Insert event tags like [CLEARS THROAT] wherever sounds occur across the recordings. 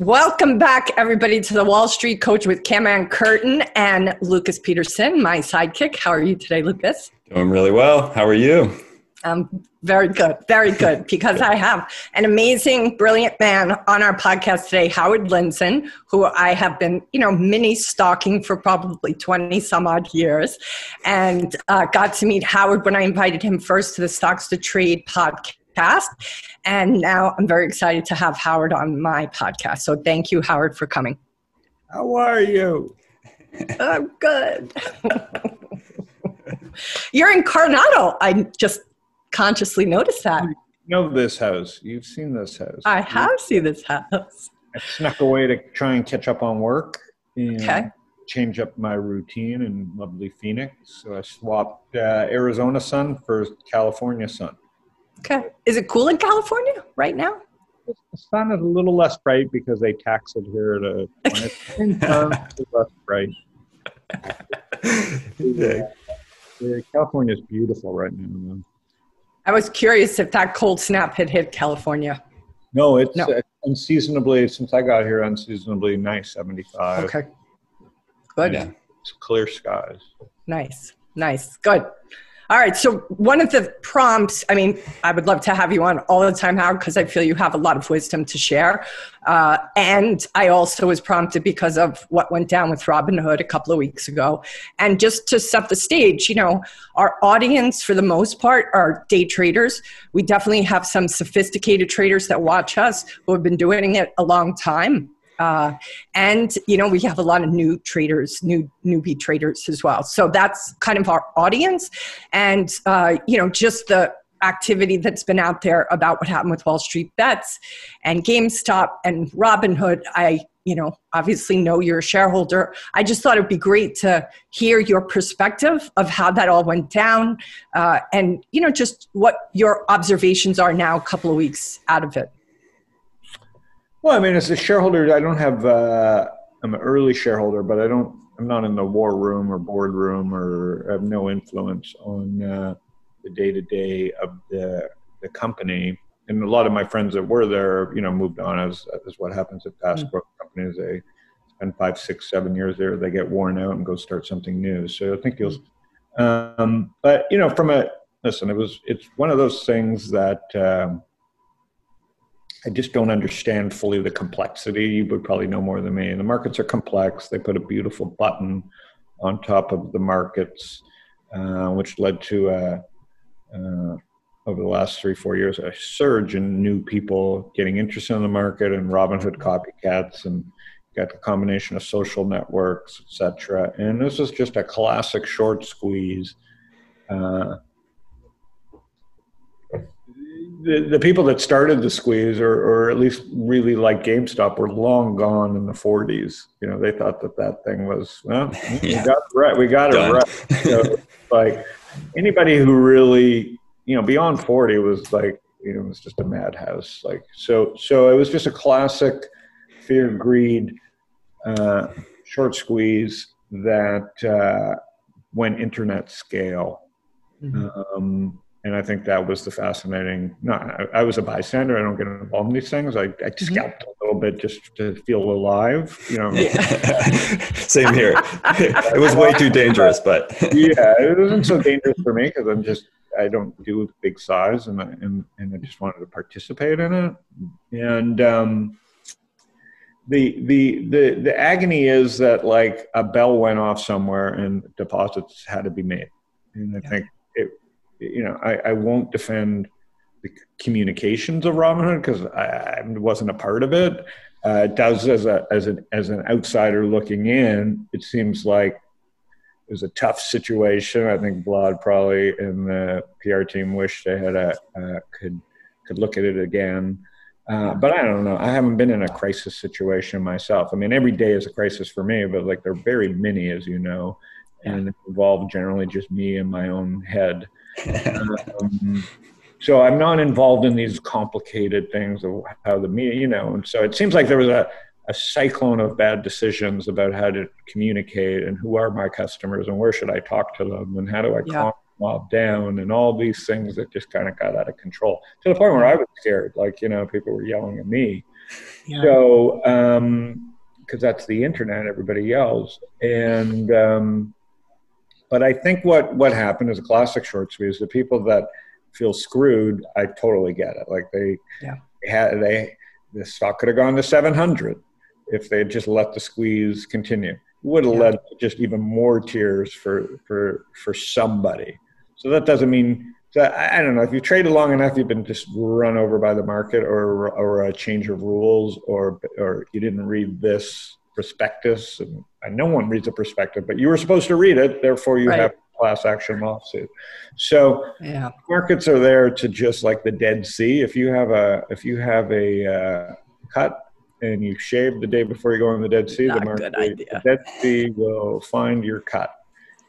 Welcome back, everybody, to the Wall Street Coach with Kim Ann Curtin and Lucas Peterson, my sidekick. How are you today, Lucas? Doing really well. How are you? Um, very good, very good, because I have an amazing, brilliant man on our podcast today, Howard Lindzon, who I have been, you know, mini stalking for probably 20 some odd years, and uh, got to meet Howard when I invited him first to the Stocks to Trade podcast. And now I'm very excited to have Howard on my podcast. So thank you, Howard, for coming. How are you? I'm good. You're in Coronado. I just consciously noticed that. You know this house. You've seen this house. I have you, seen this house. I snuck away to try and catch up on work and okay. change up my routine in lovely Phoenix. So I swapped uh, Arizona sun for California sun. Okay. Is it cool in California right now? The sun is a little less bright because they tax it here to [LAUGHS] when it's less bright. yeah. California is beautiful right now. I was curious if that cold snap had hit California. No, it's no. Uh, unseasonably, since I got here, unseasonably nice, 75. Okay. Good. Yeah, it's clear skies. Nice, nice, good. All right. So one of the prompts, I mean, I would love to have you on all the time, Howard, because I feel you have a lot of wisdom to share. Uh, and I also was prompted because of what went down with Robinhood a couple of weeks ago. And just to set the stage, you know, our audience for the most part are day traders. We definitely have some sophisticated traders that watch us who have been doing it a long time. Uh, and you know we have a lot of new traders new newbie traders as well. So that's kind of our audience. And uh, you know just the activity that's been out there about what happened with wall street bets and gamestop and robinhood. I you know obviously know you're a shareholder. I just thought it'd be great to hear your perspective of how that all went down uh, and you know just what your observations are now a couple of weeks out of it well, I mean, as a shareholder, I don't have. Uh, I'm an early shareholder, but I don't. I'm not in the war room or boardroom, or have no influence on uh, the day to day of the the company. And a lot of my friends that were there, you know, moved on as as what happens at fast mm. growth companies. They spend five, six, seven years there. They get worn out and go start something new. So I think you'll. Um, but you know, from a listen, it was it's one of those things that. Um, I just don't understand fully the complexity. You would probably know more than me. The markets are complex. They put a beautiful button on top of the markets, uh, which led to a, uh, over the last three, four years, a surge in new people getting interested in the market and Robinhood copycats and got the combination of social networks, etc. And this is just a classic short squeeze. Uh, the, the people that started the squeeze or, or at least really like GameStop were long gone in the 40s. You know, they thought that that thing was, well, yeah. [LAUGHS] we got it right. We got Done. it right. So, [LAUGHS] like anybody who really, you know, beyond 40 was like, you know, it was just a madhouse. Like, so, so it was just a classic fear, and greed, uh, short squeeze that uh, went internet scale. Mm-hmm. Um, and I think that was the fascinating. No, I, I, was a bystander. I don't get involved in these things. I, I mm-hmm. scalped a little bit just to feel alive. You know. [LAUGHS] Same here. [LAUGHS] it was way too dangerous, but [LAUGHS] yeah, it wasn't so dangerous for me because I'm just I don't do big size, and I, and and I just wanted to participate in it. And um, the the the the agony is that like a bell went off somewhere and deposits had to be made, and I yeah. think you know, I, I won't defend the communications of Robinhood because I, I, wasn't a part of it. Uh, it does as a as an as an outsider looking in, it seems like it was a tough situation. I think Vlad probably and the PR team wish they had a uh, could could look at it again. Uh, but I don't know. I haven't been in a crisis situation myself. I mean, every day is a crisis for me, but like there are very many, as you know. and involve generally just me and my own head. Um, so I'm not involved in these complicated things of how the media, you know. And so it seems like there was a, a cyclone of bad decisions about how to communicate and who are my customers and where should I talk to them and how do I Yeah. calm them all down and all these things that just kind of got out of control to the point where I was scared. Like, you know, people were yelling at me. Yeah. So, um, because that's the internet, everybody yells. And, um, but I think what what happened is a classic short squeeze. The people that feel screwed, I totally get it. Like they, Yeah. they had they the stock could have gone to 700 if they had just let the squeeze continue. Would have Yeah. led to just even more tears for for for somebody. So that doesn't mean so I I don't know if you traded long enough, you've been just run over by the market, or or a change of rules, or or you didn't read this prospectus. And, and no one reads a prospectus, but you were supposed to read it, therefore you Right. have a class action lawsuit. So yeah. markets are there to just like the Dead Sea. If you have a if you have a uh, cut and you shave the day before you go in the Dead Sea, Not the market, the Dead Sea will find your cut,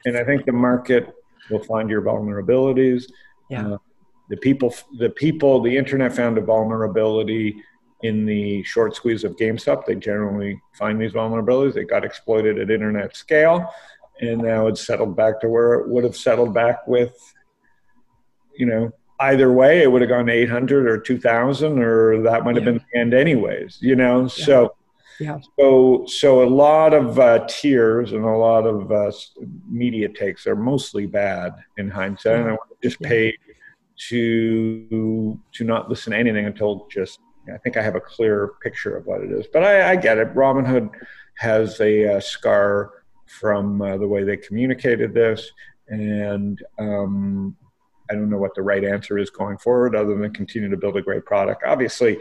and I think the market will find your vulnerabilities. Yeah. Uh, the people, the people, the internet found a vulnerability in the short squeeze of GameStop. They generally find these vulnerabilities. They got exploited at internet scale, and now it's settled back to where it would have settled back with, you know, either way, it would have gone to 800 or 2000, or that might have Yeah. been the end anyways, you know? So, Yeah. so, so a lot of uh, tears and a lot of uh, media takes are mostly bad in hindsight, and I want just Yeah. pay to to not listen to anything until just I think I have a clear picture of what it is. But I, I get it. Robinhood has a uh, scar from uh, the way they communicated this, and um, I don't know what the right answer is going forward, other than continue to build a great product. Obviously,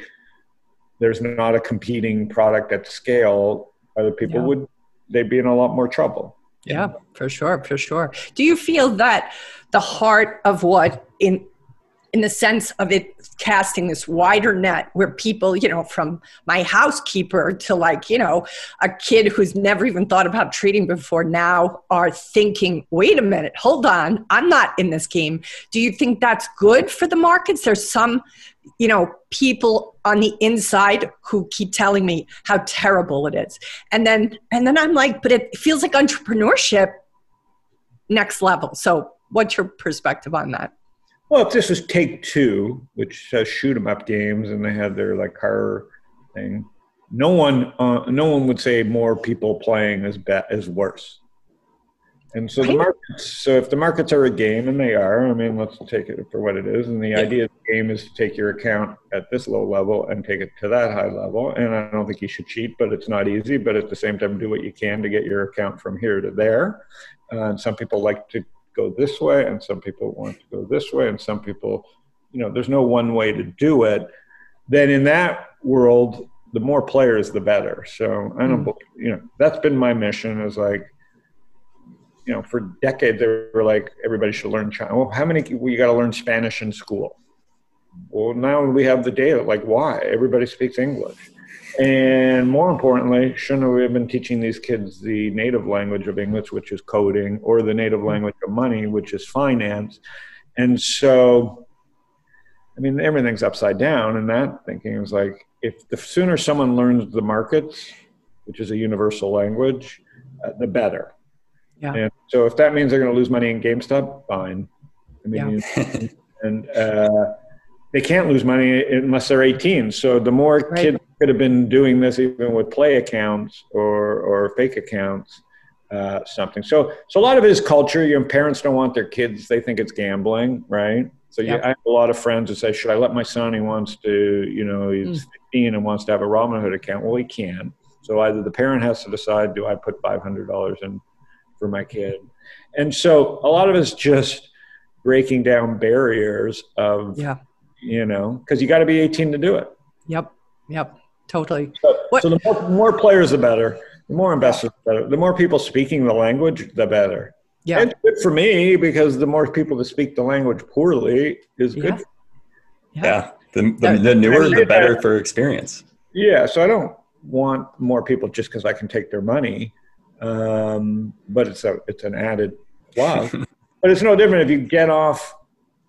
there's not a competing product at scale. Other people Yeah. would they'd be in a lot more trouble. Yeah, for sure, for sure. Do you feel that the heart of what in in the sense of it casting this wider net where people, you know, from my housekeeper to like, you know, a kid who's never even thought about trading before now are thinking, wait a minute, hold on, I'm not in this game. Do you think that's good for the markets? There's some, you know, people on the inside who keep telling me how terrible it is. And then and then I'm like, but it feels like entrepreneurship next level. So what's your perspective on that? Well, if this was Take Two, which says shoot 'em up games, and they had their like car thing, no one, uh, no one would say more people playing is be- is worse. And so the markets. So if the markets are a game, and they are, I mean, let's take it for what it is. And the Yeah. idea of the game is to take your account at this low level and take it to that high level. And I don't think you should cheat, but it's not easy. But at the same time, do what you can to get your account from here to there. Uh, and some people like to go this way, and some people want to go this way, and some people, you know, there's no one way to do it. Then in that world, the more players, the better. So I don't, Mm. believe, you know, that's been my mission. Is like, you know, for decades they were like, everybody should learn China. Well, how many? We got to learn Spanish in school. Well, now we have the data. Like, why? Everybody speaks English. And more importantly, shouldn't we have been teaching these kids the native language of English, which is coding, or the native language of money, which is finance? And so, I mean, everything's upside down. And that thinking is like, if the sooner someone learns the markets, which is a universal language, uh, the better. Yeah. And so, if that means they're going to lose money in GameStop, fine. I mean, [LAUGHS] and uh, they can't lose money unless they're 18. So the more Right. kids could have been doing this even with play accounts or, or fake accounts, uh, something. So so a lot of it is culture. Your parents don't want their kids; they think it's gambling, right? So you, Yep. I have a lot of friends that say, "Should I let my son? He wants to, you know, he's 15 and wants to have a Robinhood account." Well, he can. So either the parent has to decide, do I put $500 in for my kid? And so a lot of it's just breaking down barriers of Yeah. you know, because you got to be 18 to do it. Yep. Yep. Totally. So, What- so the more, more players, the better. The more investors, the better. The more people speaking the language, the better. Yeah. And good for me because the more people that speak the language poorly is good. Yeah. Yeah. The, the, the newer, the better for experience. Yeah. So I don't want more people just because I can take their money. um, but it's a it's an added plus. [LAUGHS] but it's no different if you get off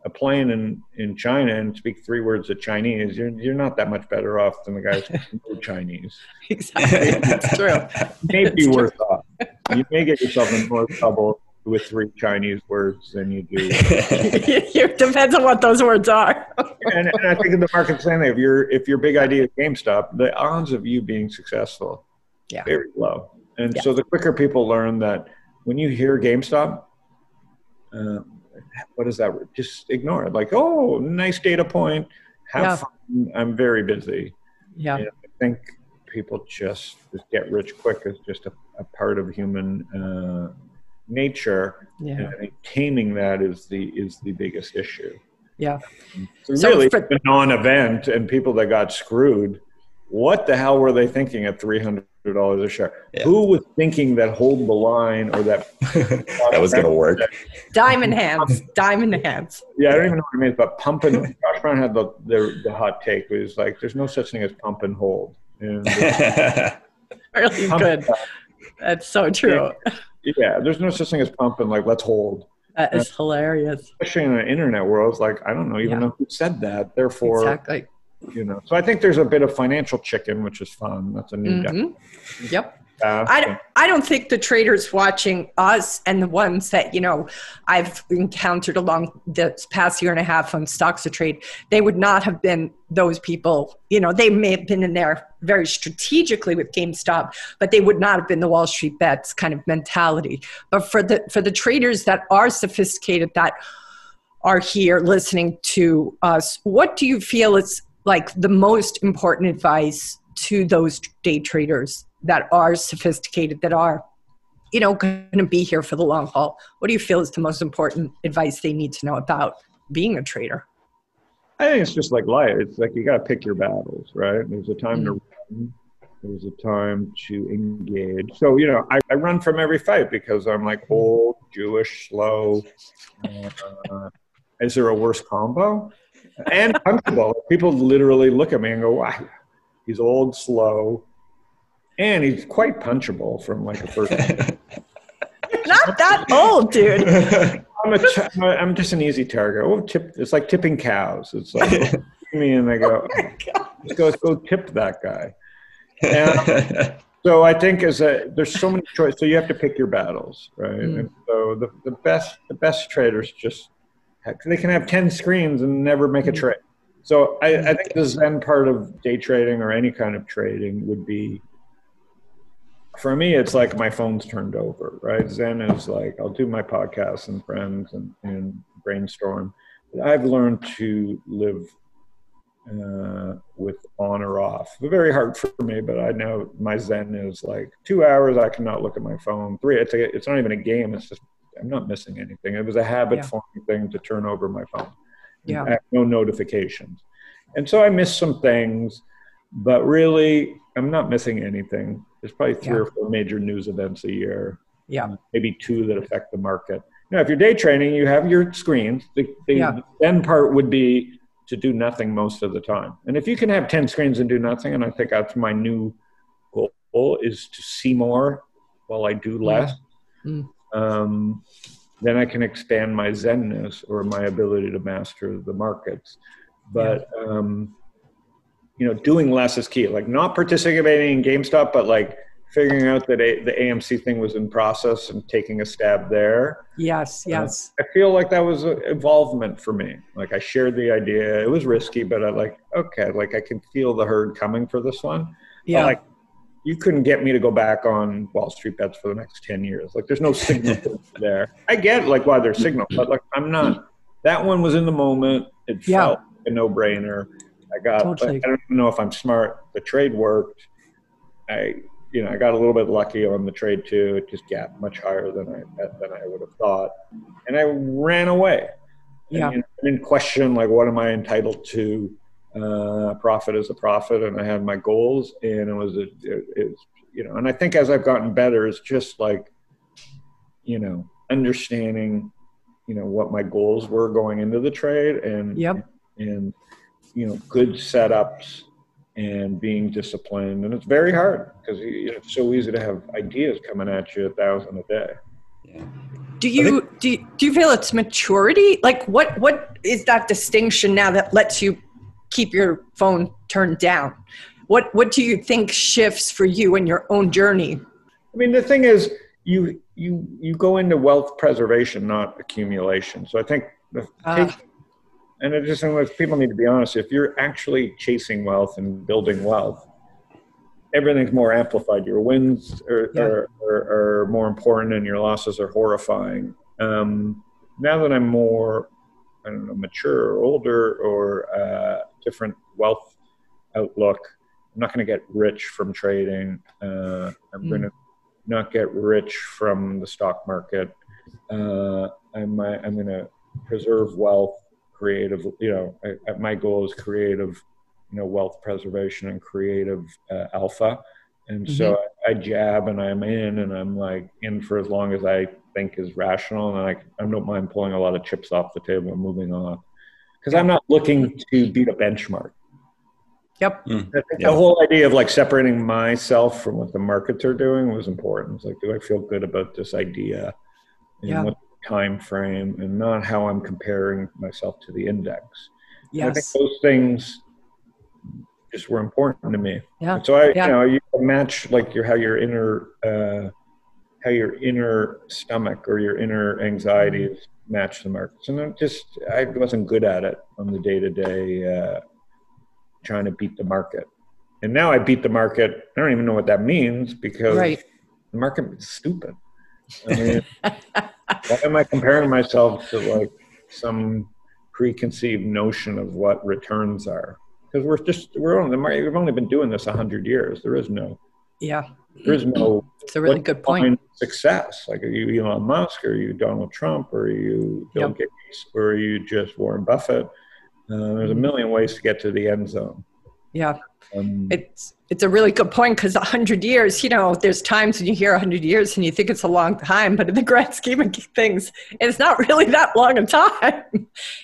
a plane in, in China and speak three words of Chinese. You're you're not that much better off than the guy who knows Chinese. [LAUGHS] Exactly. It's true. Maybe It's worse off. You may get yourself in more trouble with three Chinese words than you do. [LAUGHS] it depends on what those words are. [LAUGHS] and, and I think in the market saying that if your if your big idea is GameStop, the odds of you being successful Yeah. very low. And Yeah. so the quicker people learn that when you hear GameStop, uh, what is that? Just ignore it. Like, oh, nice data point. Have Yeah. fun. I'm very busy. Yeah. I think people just just get rich quick is just a, a part of human uh, nature. And Yeah. I think taming that is the is the biggest issue. Yeah. So So really, for- a non-event and people that got screwed. What the hell were they thinking at three hundred dollars a share? Yeah. Who was thinking that hold the line or that? [LAUGHS] that was gonna work. Diamond hands. Diamond hands. Yeah, I don't even know what it means, but pump and Josh Brown had the the, the hot take. It was like, "There's no such thing as pump and hold." And [LAUGHS] Really pump- good. That's so true. Yeah, there's no such thing as pump and like let's hold. That is hilarious. Especially in an internet world, it's like I don't know even Yeah. know who said that. Therefore, Exactly. You know. So I think there's a bit of financial chicken, which is fun. That's a new Mhm. Yep. task. I don't, I don't think the traders watching us and the ones that you know I've encountered along this past year and a half on stocks to trade, they would not have been those people. You know, they may have been in there very strategically with GameStop, but they would not have been the Wall Street bets kind of mentality. But for the for the traders that are sophisticated, that are here listening to us, what do you feel is like the most important advice to those day traders that are sophisticated, that are, you know, going to be here for the long haul? What do you feel is the most important advice they need to know about being a trader? I think it's just like life. It's like you got to pick your battles, right? There's a time to run. There's a time to engage. So you know, I, I run from every fight because I'm like old, Jewish, slow. Uh, is there a worse combo? And punchable. People literally look at me and go, "Wow, he's old, slow, and he's quite punchable from like a first." [LAUGHS] Not that old, dude. I'm, a ch- I'm just an easy target. Oh, tip! It's like tipping cows. It's like me and they go, [LAUGHS] "Just go, go tip that guy." And so I think as a there's so many choices. So you have to pick your battles, right? Mm. And so the, the best the best traders just they can have ten screens and never make a Mm. trade. So I, I think the Zen part of day trading or any kind of trading would be for me it's like my phone's turned over right zen is like i'll do my podcasts and friends and, and brainstorm but i've learned to live uh, with on or off very hard for me but i know my zen is like two hours i cannot look at my phone three it's, a, it's not even a game it's just i'm not missing anything it was a habit Yeah. forming thing to turn over my phone Yeah. I have no notifications and so i miss some things but really i'm not missing anything there's probably three Yeah. or four major news events a year Yeah. maybe two that affect the market now if you're day trading you have your screens the, the Yeah. then part would be to do nothing most of the time and if you can have 10 screens and do nothing and i think that's my new goal is to see more while i do less Mm. Um, then i can expand my zenness or my ability to master the markets but um, you know doing less is key like not participating in gamestop but like figuring out that a, the amc thing was in process and taking a stab there Yes. Yes. i feel like that was an involvement for me like i shared the idea it was risky but i like okay like i can feel the herd coming for this one Yeah. like you couldn't get me to go back on wall street bets for the next 10 years. Like there's no signal [LAUGHS] there. I get like why there's signal but like i'm not that one was in the moment. It Yeah. felt like a no-brainer. I got Totally. i don't even know if i'm smart. The trade worked. I you know i got a little bit lucky on the trade too. It just gapped much higher than i than i would have thought. And i ran away. And, Yeah. you know, I didn't question like what am I entitled to. Uh, profit is a profit, and I had my goals, and it was a, it, it you know, and I think as I've gotten better, it's just like you know understanding you know what my goals were going into the trade, and Yep. and you know good setups and being disciplined. And it's very hard because it's so easy to have ideas coming at you a thousand a day. Yeah. Do you think- do you, do you feel it's maturity? Like what what is that distinction now that lets you keep your phone turned down? What what do you think shifts for you in your own journey? I mean, the thing is, you you you go into wealth preservation, not accumulation. So I think the take, and it just like people need to be honest. If you're actually chasing wealth and building wealth, everything's more amplified. Your wins are, Yeah. are, are, are more important, and your losses are horrifying. Um, now that I'm more, I don't know, mature or older or uh, different wealth outlook, I'm not going to get rich from trading. Uh, I'm Mm. going to not get rich from the stock market. Uh, I'm I'm going to preserve wealth, creative. You know, I, my goal is creative, you know, wealth preservation and creative uh, alpha. And so I, I jab and I'm in, and I'm like in for as long as I think is rational, and I I don't mind pulling a lot of chips off the table and moving on, because I'm not looking to beat a benchmark. Yep. I think Yeah. the whole idea of like separating myself from what the markets are doing was important. It's like, do I feel good about this idea? And Yeah. what time frame and not how I'm comparing myself to the index. And I think Yes. those things just were important to me. Yeah. And so I, Yeah. you know, you match like your how your inner uh, how your inner stomach or your inner anxieties match the markets. And I'm just I wasn't good at it on the day to day uh trying to beat the market. And now I beat the market. I don't even know what that means because Right. the market is stupid. I mean, [LAUGHS] why am I comparing myself to like some preconceived notion of what returns are? Because we're just we're only we've only been doing this a hundred years. There is no Yeah. There is no [CLEARS THROAT] It's a really good point. Success like are you Elon Musk, or are you Donald Trump, or are you Bill Yep. Gates, or are you just Warren Buffett? Uh, there's a million ways to get to the end zone. Yeah. Um, It's it's a really good point because a hundred years, you know, there's times when you hear a hundred years and you think it's a long time, but in the grand scheme of things, it's not really that long a time. [LAUGHS]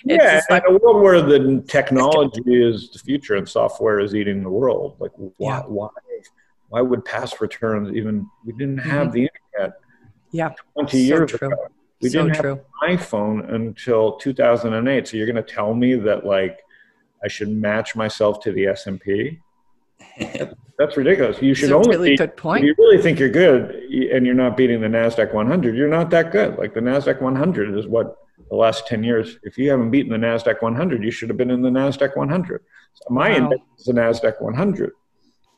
It's yeah, like, in a world where the technology is the future and software is eating the world, like why, Yeah. why, why would past returns even? We didn't mm-hmm. have the internet yeah, 20 so years true. ago. We so didn't true. have an iPhone until 2008. So you're going to tell me that like I should match myself to the S and P? [LAUGHS] That's ridiculous. You should only really be, good point. you really think you're good and you're not beating the Nasdaq 100, you're not that good. Like the Nasdaq 100 is what the last 10 years. If you haven't beaten the Nasdaq 100, you should have been in the Nasdaq 100. So my Wow. index is the Nasdaq 100,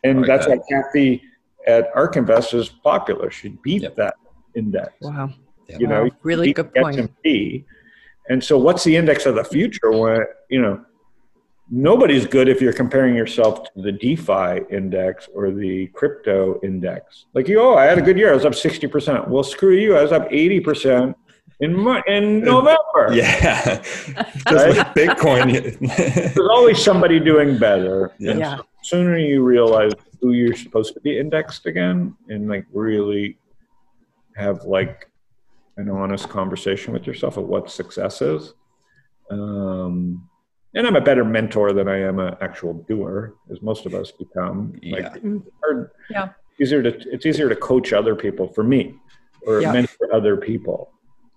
and Like that's that. why Cathie at ARK Invest is popular. She beat Yep. that index. Wow. You know, Wow, really good point. S&P. And so, what's the index of the future? Where you know nobody's good if you're comparing yourself to the DeFi index or the crypto index. Like you, oh, I had a good year. I was up sixty percent. Well, screw you. I was up eighty percent in Mar- in [LAUGHS] November. Yeah. [LAUGHS] Just Right? with Bitcoin. [LAUGHS] There's always somebody doing better. Yeah. And Yeah. sooner you realize who you're supposed to be indexed again, and like really have like an honest conversation with yourself of what success is. Um, and I'm a better mentor than I am an actual doer, as most of us become. Yeah. it's hard, Yeah. easier to it's easier to coach other people for me, or Yeah. mentor other people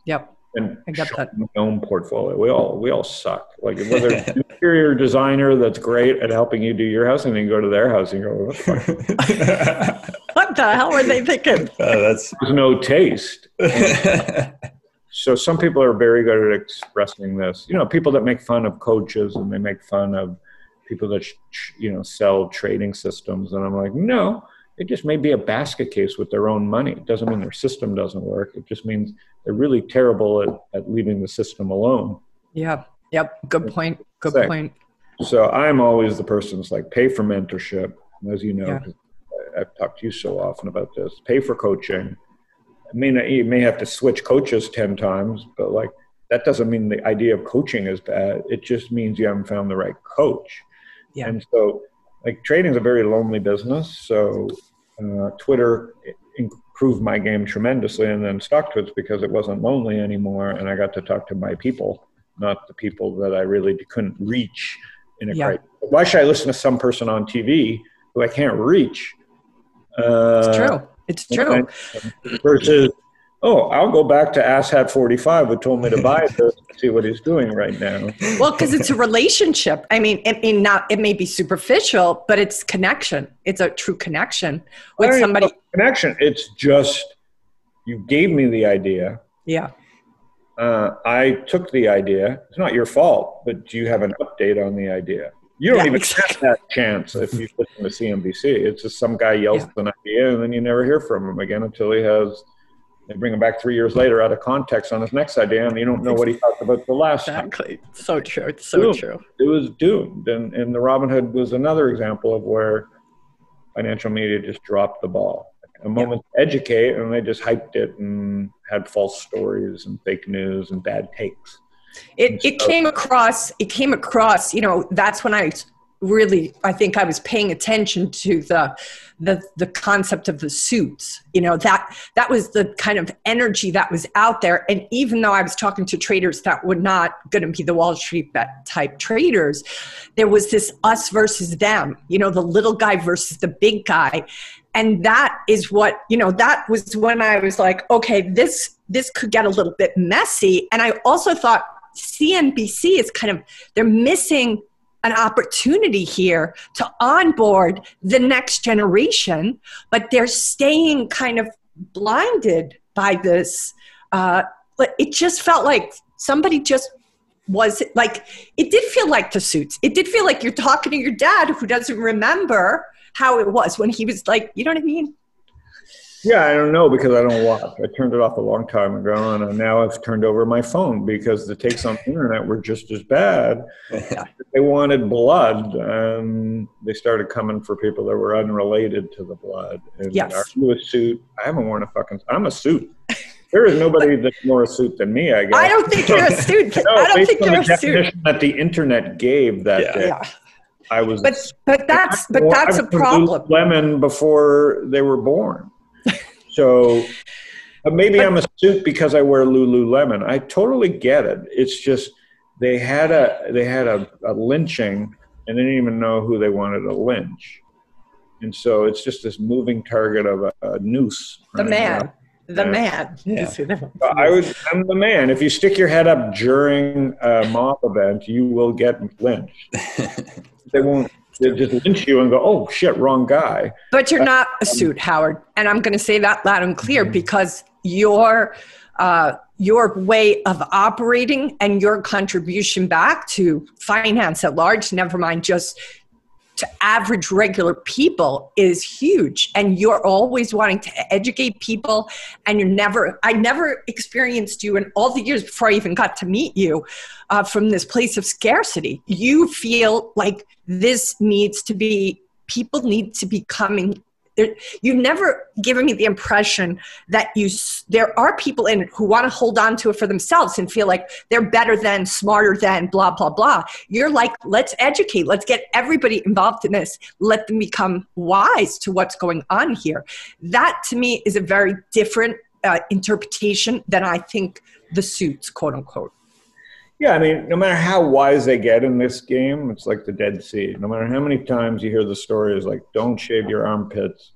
Yep. and I get show that. my own portfolio. We all we all suck. Like whether it's an [LAUGHS] interior designer that's great at helping you do your house, and then you go to their house and go, what the fuck? [LAUGHS] What the hell were they thinking? [LAUGHS] Oh, that's. There's no taste. So some people are very good at expressing this. You know, people that make fun of coaches and they make fun of people that sh- sh- you know sell trading systems, and I'm like, no, it just may be a basket case with their own money. It doesn't mean their system doesn't work. It just means they're really terrible at, at leaving the system alone. Yeah. Yep. Good point. Good Sick. point. So I'm always the person that's like, pay for mentorship. And as you know, Yeah. I- I've talked to you so often about this. Pay for coaching. I mean, you may have to switch coaches ten times, but like that doesn't mean the idea of coaching is bad. It just means you haven't found the right coach. Yeah. And so, like trading is a very lonely business. So uh, Twitter improved my game tremendously, and then stuck to it because it wasn't lonely anymore, and I got to talk to my people, not the people that I really couldn't reach in a Yeah. crisis. Why should I listen to some person on TV who I can't reach? Uh, It's true. It's true. Versus, oh, I'll go back to asshat 45 who told me to buy this and see what he's doing right now. [LAUGHS] Well, because it's a relationship. I mean, it may not. It may be superficial, but it's connection. It's a true connection with somebody. Connection. It's just you gave me the idea. Yeah. Uh, I took the idea. It's not your fault, but do you have an update on the idea? You don't Yeah, even exactly. have that chance if you listen to CNBC. It's just some guy yells Yeah. an idea and then you never hear from him again until he has. They bring him back three years later out of context on his next idea, and you don't know what he talked about the last time. Exactly. So true. It's so Boom. true. It was doomed, and and the Robinhood was another example of where financial media just dropped the ball. A moment to educate, and they just hyped it and had false stories and fake news and bad takes. It it came across. It came across. You know, that's when I really. I think I was paying attention to the the the concept of the suits. You know that that was the kind of energy that was out there. And even though I was talking to traders that were not going to be the Wall Street type traders, there was this us versus them. You know, the little guy versus the big guy. And that is what you know. That was when I was like, okay, this this could get a little bit messy. And I also thought CNBC is kind of they're missing an opportunity here to onboard the next generation, but they're staying kind of blinded by this. Uh, it just felt like somebody just was like it did feel like the suits. It did feel like you're talking to your dad who doesn't remember how it was when he was like, you know what I mean? Yeah, I don't know because I don't watch. I turned it off a long time ago, and now I've turned over my phone because the takes on the internet were just as bad. They wanted blood, and they started coming for people that were unrelated to the blood. And Yes. Are you a suit? I haven't worn a fucking. I'm a suit. There is nobody that's more a suit than me. I guess. I don't think you're a [LAUGHS] suit. No, I don't think you're the a suit. that the internet gave that Yeah. day. Yeah. I was. But but that's but that's a problem. Lemon before they were born. So but maybe I'm a suit because I wear Lululemon. I totally get it. It's just they had a they had a, a lynching and they didn't even know who they wanted to lynch. And so it's just this moving target of a, a noose. The man. around. The Yeah. man. Yeah. [LAUGHS] You see that? I would. I'm the man. If you stick your head up during a mob event, you will get lynched. [LAUGHS] They won't. They just lynch you and go, "Oh shit, wrong guy." But you're not a suit, Howard. And I'm going to say that loud and clear because your uh, your way of operating and your contribution back to finance at large, never mind just to average regular people, is huge. And you're always wanting to educate people. And you're never, I never experienced you in all the years before I even got to meet you uh, from this place of scarcity. You feel like this needs to be, people need to be coming. There, you've never given me the impression that you there are people in it who want to hold on to it for themselves and feel like they're better than, smarter than, blah blah blah. You're like, let's educate, let's get everybody involved in this, let them become wise to what's going on here. That to me is a very different uh, interpretation than I think the suits, quote unquote. Yeah, I mean, no matter how wise they get in this game, it's like the Dead Sea. No matter how many times you hear the stories like, "Don't shave your armpits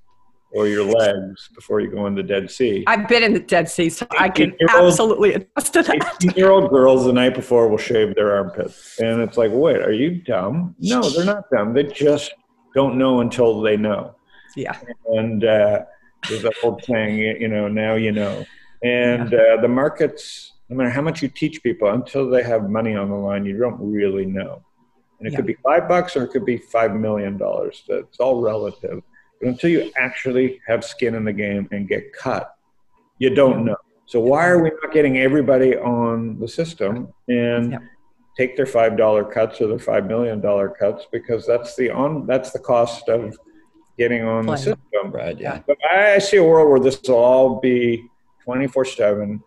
or your legs before you go in the Dead Sea." I've been in the Dead Sea, so I can absolutely attest to that. 18-year-old girls the night before will shave their armpits, and it's like, wait, are you dumb? No, they're not dumb. They just don't know until they know. Yeah. And uh, there's that old saying, you you know, now you know. And uh, the markets, no matter how much you teach people, until they have money on the line, you don't really know. And it Yeah. could be five bucks or it could be five million dollars. It's all relative. But until you actually have skin in the game and get cut, you don't know. So why are we not getting everybody on the system and Yeah. take their five dollar cuts or their five million dollar cuts? Because that's the on that's the cost of getting on the system. right. Yeah. But I see a world where this will all be 24 7,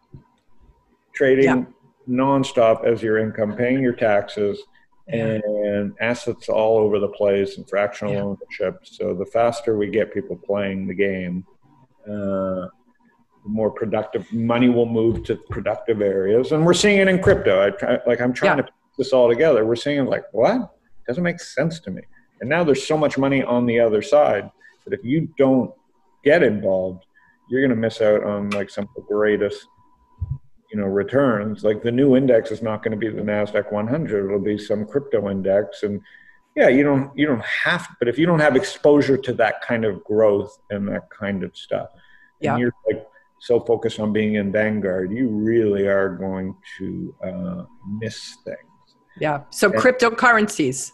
trading Yeah. nonstop as your income, paying your taxes, Yeah. and assets all over the place and fractional Yeah. ownership. So the faster we get people playing the game, uh, the more productive money will move to productive areas. And we're seeing it in crypto. I try, like I'm trying to put this all together. We're seeing like, what? doesn't make sense to me. And now there's so much money on the other side that if you don't get involved, you're going to miss out on like some of the greatest you know returns like the new index is not going to be the nasdaq 100 it'll be some crypto index and yeah you don't you don't have but if you don't have exposure to that kind of growth and that kind of stuff Yeah. and you're like so focused on being in vanguard you really are going to uh, miss things Yeah. So Yeah. cryptocurrencies.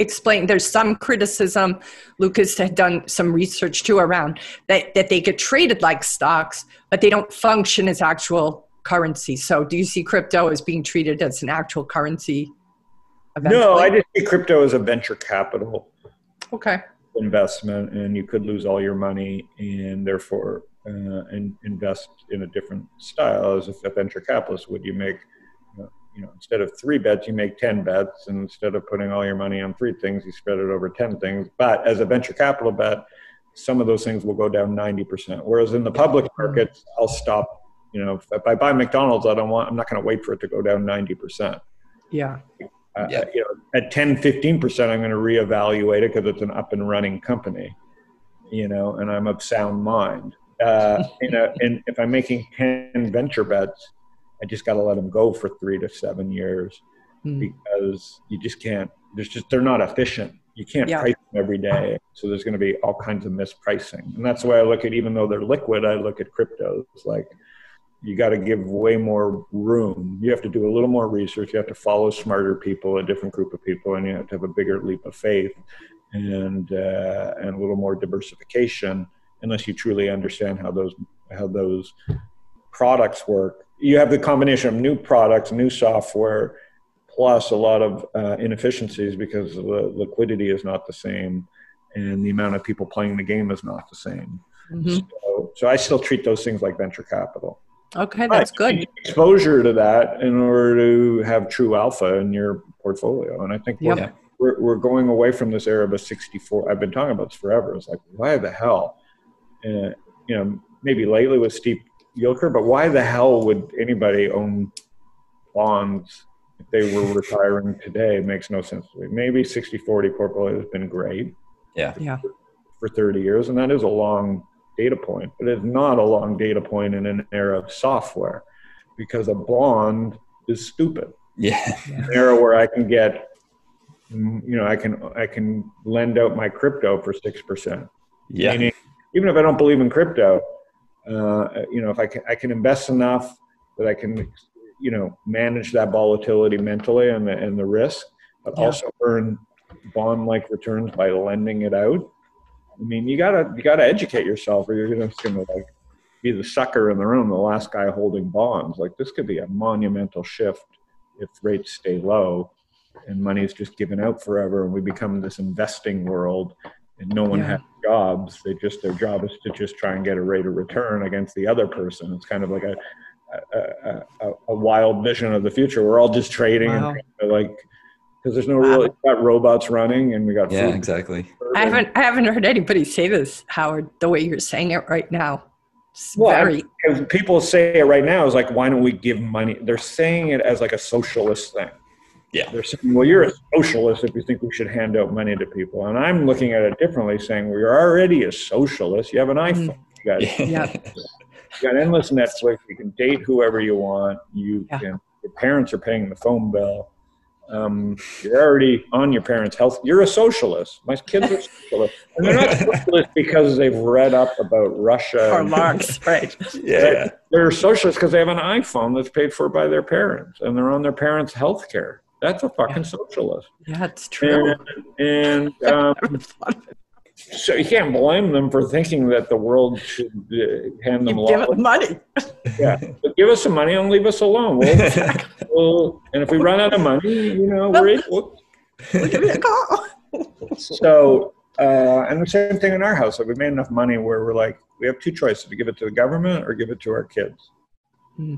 Explain. There's some criticism. Lucas had done some research too around that that they get traded like stocks, but they don't function as actual currency. So, do you see crypto as being treated as an actual currency? no i just see crypto as a venture capital Okay. investment and you could lose all your money and therefore uh, and invest in a different style as a venture capitalist would you make uh, you know instead of three bets you make 10 bets and instead of putting all your money on three things you spread it over 10 things but as a venture capital bet some of those things will go down 90% whereas in the public markets i'll stop you know if i buy mcdonald's i don't want i'm not going to wait for it to go down 90% Yeah. uh, Yeah. you know, at 10, 15%, I'm going to reevaluate it because it's an up and running company, you know, and I'm of sound mind. Uh, you know, and if I'm making 10 venture bets, I just got to let them go for three to seven years Mm. because you just can't, there's just, they're not efficient. You can't Yeah. price them every day. So there's going to be all kinds of mispricing. And that's why I look at, even though they're liquid, I look at cryptos like, you got to give way more room. You have to do a little more research. You have to follow smarter people, a different group of people, and you have to have a bigger leap of faith and uh, and a little more diversification. Unless you truly understand how those how those products work, you have the combination of new products, new software, plus a lot of uh, inefficiencies because the liquidity is not the same, and the amount of people playing the game is not the same. Mhm. So, so I still treat those things like venture capital Okay, that's Right. Good. exposure to that in order to have true alpha in your portfolio. And I think we're, Yep. we're, we're going away from this era of a 64. I've been talking about this forever. It's like, why the hell? Uh, you know, maybe lately with Steve Yilker, but why the hell would anybody own bonds if they were retiring today? It makes no sense to me. Maybe 60 40 portfolio has been great Yeah. Yeah. for 30 years, and that is a long data point, but it's not a long data point in an era of software because a bond is stupid. Yeah. An era where I can get, you know, I can I can lend out my crypto for six percent. Yeah. Meaning, even if I don't believe in crypto, uh, you know, if I can I can invest enough that I can, you know, manage that volatility mentally and the and the risk, but Yeah. also earn bond-like returns by lending it out. I mean, you gotta you gotta educate yourself, or you're just gonna like be the sucker in the room, the last guy holding bonds. Like this could be a monumental shift if rates stay low and money is just given out forever, and we become this investing world, and no one Yeah. has jobs. They just their job is to just try and get a rate of return against the other person. It's kind of like a a, a, a wild vision of the future. We're all just trading Wow. like because there's no real. We got robots running, and we got Yeah, food exactly. I haven't I haven't heard anybody say this, Howard, the way you're saying it right now. It's Well, I- very Because people say it right now is like, why don't we give money? They're saying it as like a socialist thing. Yeah. They're saying, well, you're a socialist if you think we should hand out money to people. And I'm looking at it differently, saying, well, you're already a socialist. You have an mm-hmm. iPhone. You got, you Yeah. got endless Netflix. You can date whoever you want. You Yeah. can. Your parents are paying the phone bill. Um, you're already on your parents' health. You're a socialist. My kids are socialists, and they're not [LAUGHS] socialists because they've read up about Russia. or Marx, [LAUGHS] right? Yeah. they're socialists because they have an iPhone that's paid for by their parents and they're on their parents' health care. That's a fucking socialist. Yeah, it's true. And, and um, [LAUGHS] so you can't blame them for thinking that the world should uh, hand them You give it money. Yeah. But give us some money and leave us alone. We'll, [LAUGHS] we'll, and if we run out of money, you know, we're, we'll, We'll give you a call. so, uh, and the same thing in our house. Like we made enough money where we're like, we have two choices to give it to the government or give it to our kids. Hmm.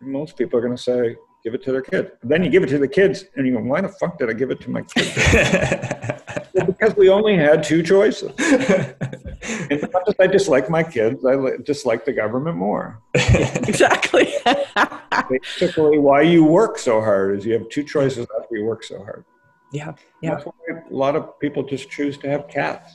Most people are going to say, give it to their kids. But then you give it to the kids and you go, why the fuck did I give it to my kids? [LAUGHS] well, because we only had two choices. And as much as I dislike my kids, I dislike the government more. exactly. Basically, why you work so hard is you have two choices after you work so hard. Yeah. Yeah. That's why a lot of people just choose to have cats.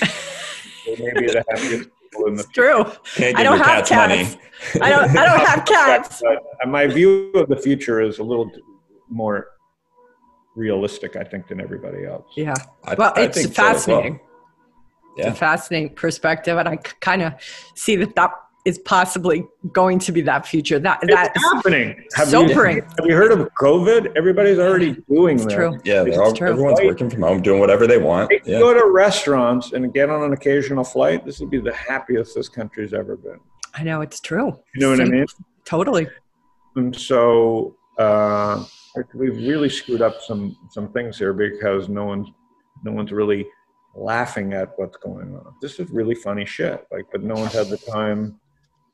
[LAUGHS] they may be the happiest people in the It's true. I don't have cats. I don't. I don't have [LAUGHS] cats. But my view of the future is a little more realistic, I think, than everybody else. Yeah. I- Well, I it's think so well. fascinating. It's Yeah. a fascinating perspective, and I kind of see that that is possibly going to be that future. That that It's happening. Have sobering. You, have you heard of COVID? Everybody's already doing It's that. true. Yeah, It's they're all, true. everyone's working from home, doing whatever they want. If you go to restaurants and get on an occasional flight, this will be the happiest this country's ever been. I know it's true. You know what I mean? Totally. And so uh, we've really screwed up some some things here because no one's no one's really laughing at what's going on. This is really funny shit. Like, but no one's had the time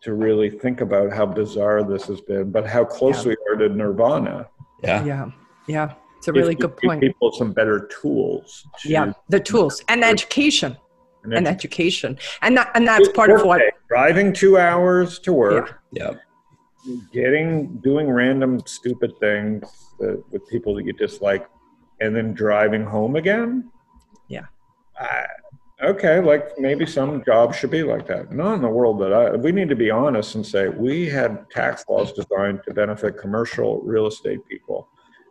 to really think about how bizarre this has been, but how close Yeah. we are to nirvana. Yeah. Yeah. Yeah. It's a really If we good give point. People some better tools. to- Yeah. The tools and education and and that's- education, and that and that's part of what. Workday. driving two hours to work. Yeah. getting doing random stupid things that, with people that you dislike and then driving home again Yeah. I, okay like maybe some jobs should be like that not in the world that i we need to be honest and say we had tax laws designed to benefit commercial real estate people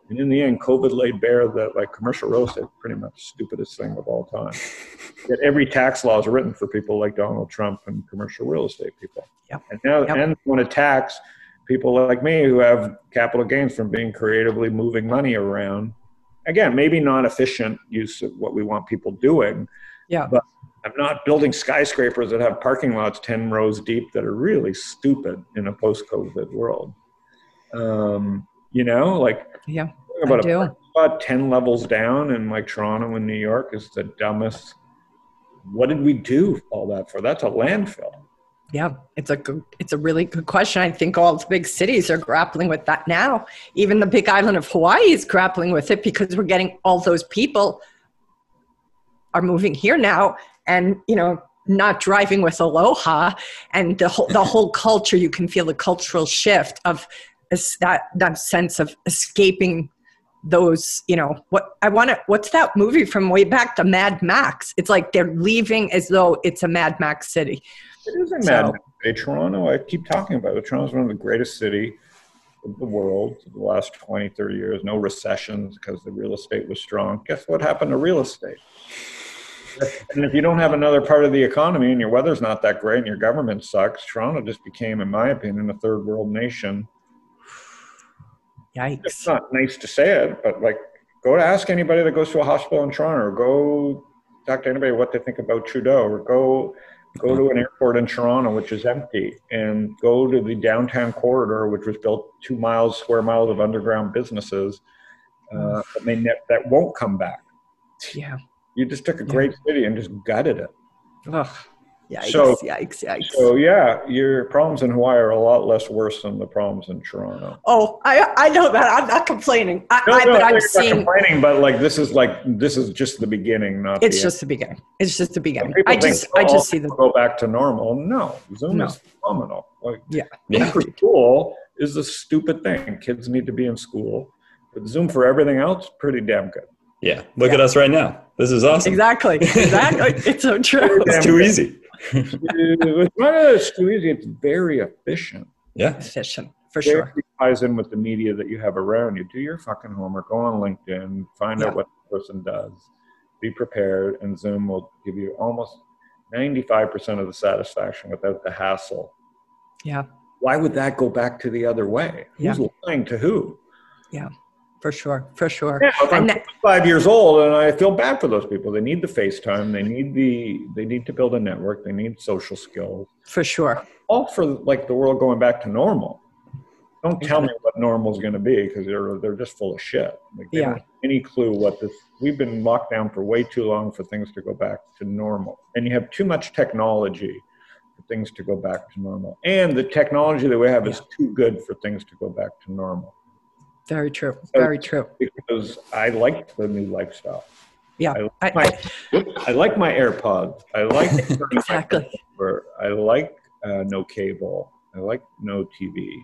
and in the end covid laid bare that like commercial real estate is pretty much the stupidest thing of all time [LAUGHS] that every tax law is written for people like donald trump and commercial real estate people Yep. and now Yep. and want to tax people like me who have capital gains from being creatively moving money around. Again, maybe not efficient use of what we want people doing. Yeah. But I'm not building skyscrapers that have parking lots 10 rows deep that are really stupid in a post COVID world. Um, you know, like Yeah. about I a do. parking spot 10 levels down in like Toronto and New York is the dumbest. What did we do all that for? That's a landfill. Yeah, it's a good, it's a really good question. I think all the big cities are grappling with that now. Even the big island of Hawaii is grappling with it because we're getting all those people are moving here now, and you know, not driving with Aloha, and the whole the whole culture. You can feel the cultural shift of that that sense of escaping those you know what i want to what's that movie from way back the mad max it's like they're leaving as though it's a mad max city It is a So- mad city. Toronto, I keep talking about it. Toronto's one of the greatest city of the world the last 20, 30 years. No recessions because the real estate was strong. Guess what happened to real estate? And if you don't have another part of the economy and your weather's not that great and your government sucks, Toronto just became, in my opinion, a third world nation. yikes It's not nice to say it, but like, go to ask anybody that goes to a hospital in Toronto, or go talk to anybody what they think about Trudeau, or go go to an airport in Toronto which is empty, and go to the downtown corridor which was built two miles square miles of underground businesses uh, that may ne- that won't come back. yeah You just took a great city and just gutted it. Ugh. Yikes, So- yikes, yikes. So yeah, your problems in Hawaii are a lot less worse than the problems in Toronto. oh, I I know that. I'm not complaining. I, No, I, no, but I'm I'm not seeing complaining, but like this is like this is just the beginning, not it's the just the beginning. It's just the beginning. People I think, just I just see the go back to normal. No, Zoom No. is phenomenal. Like yeah. Yeah. for school is a stupid thing. Kids need to be in school, but Zoom for everything else, pretty damn good. Yeah. Look Yeah. at us right now. This is awesome. Exactly. Exactly. [LAUGHS] it's so true. It's too easy. it's not it's too easy. It's very efficient. Yeah. Efficient for Very sure. ties in with the media that you have around you. Do your fucking homework. Go on LinkedIn. Find Yeah. out what the person does. Be prepared, and Zoom will give you almost ninety-five percent of the satisfaction without the hassle. Yeah, Why would that go back to the other way? Yeah. Who's lying to who? For sure. For sure. Yeah, I'm And that- five years old and I feel bad for those people. They need the FaceTime. They need the. They need to build a network. They need social skills. For sure. All for like the world going back to normal. Don't tell me what normal is going to be because they're they're just full of shit. Like they Yeah. don't have any clue what this. We've been locked down for way too long for things to go back to normal, and you have too much technology for things to go back to normal, and the technology that we have is too good for things to go back to normal. Very true. Very true. because I like the new lifestyle. Yeah. I, My, I, I like my AirPods. I like [LAUGHS] exactly. Or I like uh, no cable. I like no TV.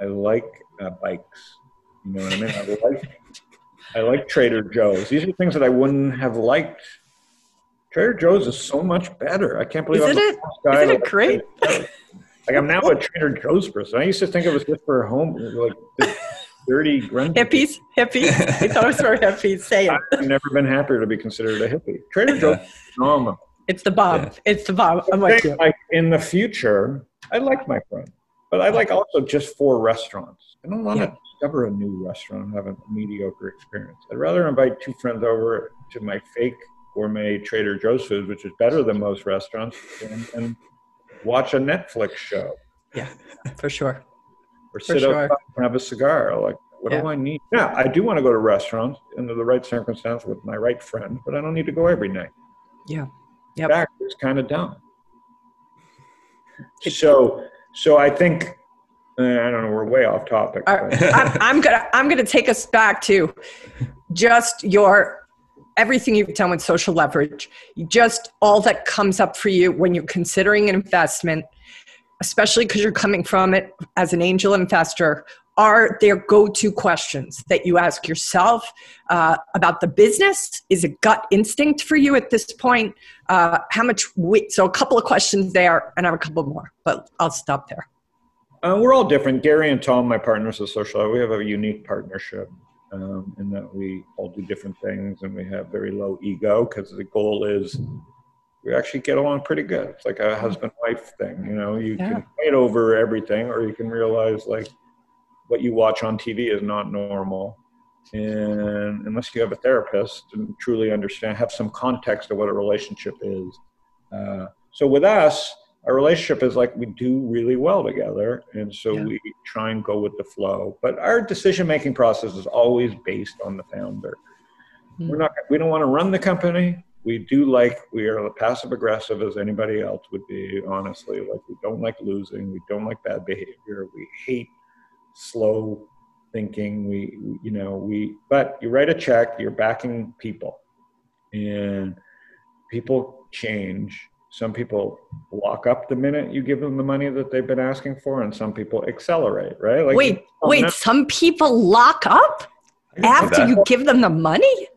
I like uh, bikes. You know what I mean? I like [LAUGHS] I like Trader Joe's. These are things that I wouldn't have liked. Trader Joe's is so much better. I can't believe Isn't I'm it? the guy Isn't it great? [LAUGHS] Like I'm now a Trader Joe's person. I used to think it was just for home, like dirty grunt. Hippies, hippies. I thought it for hippies. Say it. I've never been happier to be considered a hippie. Trader Joe's is phenomenal. It's the bomb. Yeah. It's the bomb. I'm with you. Like in the future, I like my friend, but I like also just four restaurants. I don't want Yeah. to discover a new restaurant and have a mediocre experience. I'd rather invite two friends over to my fake gourmet Trader Joe's food, which is better than most restaurants, and, and watch a Netflix show Yeah, for sure. Or sit sure. outside and have a cigar. Like, what Yeah. do I need? Yeah, I do want to go to restaurants under the right circumstance with my right friend, but I don't need to go every night. Yeah. Yep. Back is kind of dumb. So, so I think uh, I don't know. We're way off topic. I'm, I'm gonna I'm gonna take us back to just your everything you've done with social leverage, just all that comes up for you when you're considering an investment, especially because you're coming from it as an angel investor. Are there go-to questions that you ask yourself uh, about the business? Is it gut instinct for you at this point? Uh, how much? Weight? So a couple of questions there, and I have a couple more, but I'll stop there. Uh, we're all different. Gary and Tom, my partners at Social, we have a unique partnership um, in that we all do different things and we have very low ego because the goal is we actually get along pretty good. It's like a husband wife thing, you know. You Yeah. can fight over everything, or you can realize like what you watch on TV is not normal. And unless you have a therapist and truly understand, have some context of what a relationship is. Uh, so with us, our relationship is like we do really well together and so Yeah. we try and go with the flow but our decision making process is always based on the founder Hmm. we're not we don't want to run the company we do like we are passive aggressive as anybody else would be honestly. Like we don't like losing we don't like bad behavior we hate slow thinking we you know we but you write a check you're backing people. And people change. Some people lock up the minute you give them the money that they've been asking for and some people accelerate right? Like wait, wait. Some people lock up I didn't know after you give them the money.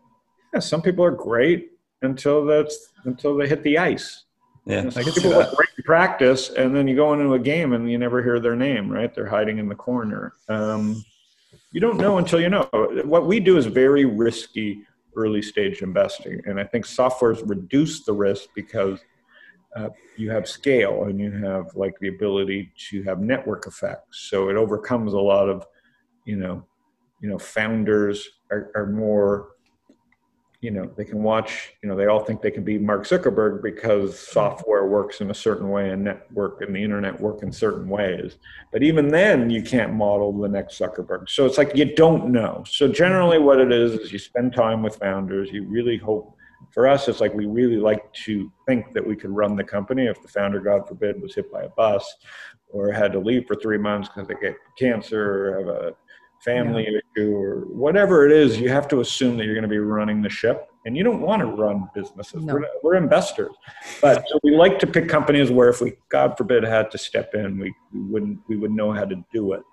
yeah, some people are great until that's until they hit the ice. Yeah, And I can people that. great practice and then you go into a game and you never hear their name right? They're hiding in the corner. Um, you don't know until you know. What we do is very risky early stage investing and i think software's reduced the risk because uh, you have scale and you have like the ability to have network effects. So it overcomes a lot of you know you know founders are, are more you know they can watch you know they all think they can be mark zuckerberg because mm-hmm. software works in a certain way and network and the internet work in certain ways. But even then you can't model the next zuckerberg. So it's like you don't know. So generally mm-hmm. what it is is you spend time with founders. You really hope for us it's like we really like to think that we could run the company if the founder god forbid was hit by a bus or had to leave for three months because they get cancer or have a family issue or whatever it is, you have to assume that you're going to be running the ship. And you don't want to run businesses. No. We're, we're investors, but so we like to pick companies where if we, God forbid, had to step in, we, we wouldn't we would know how to do it.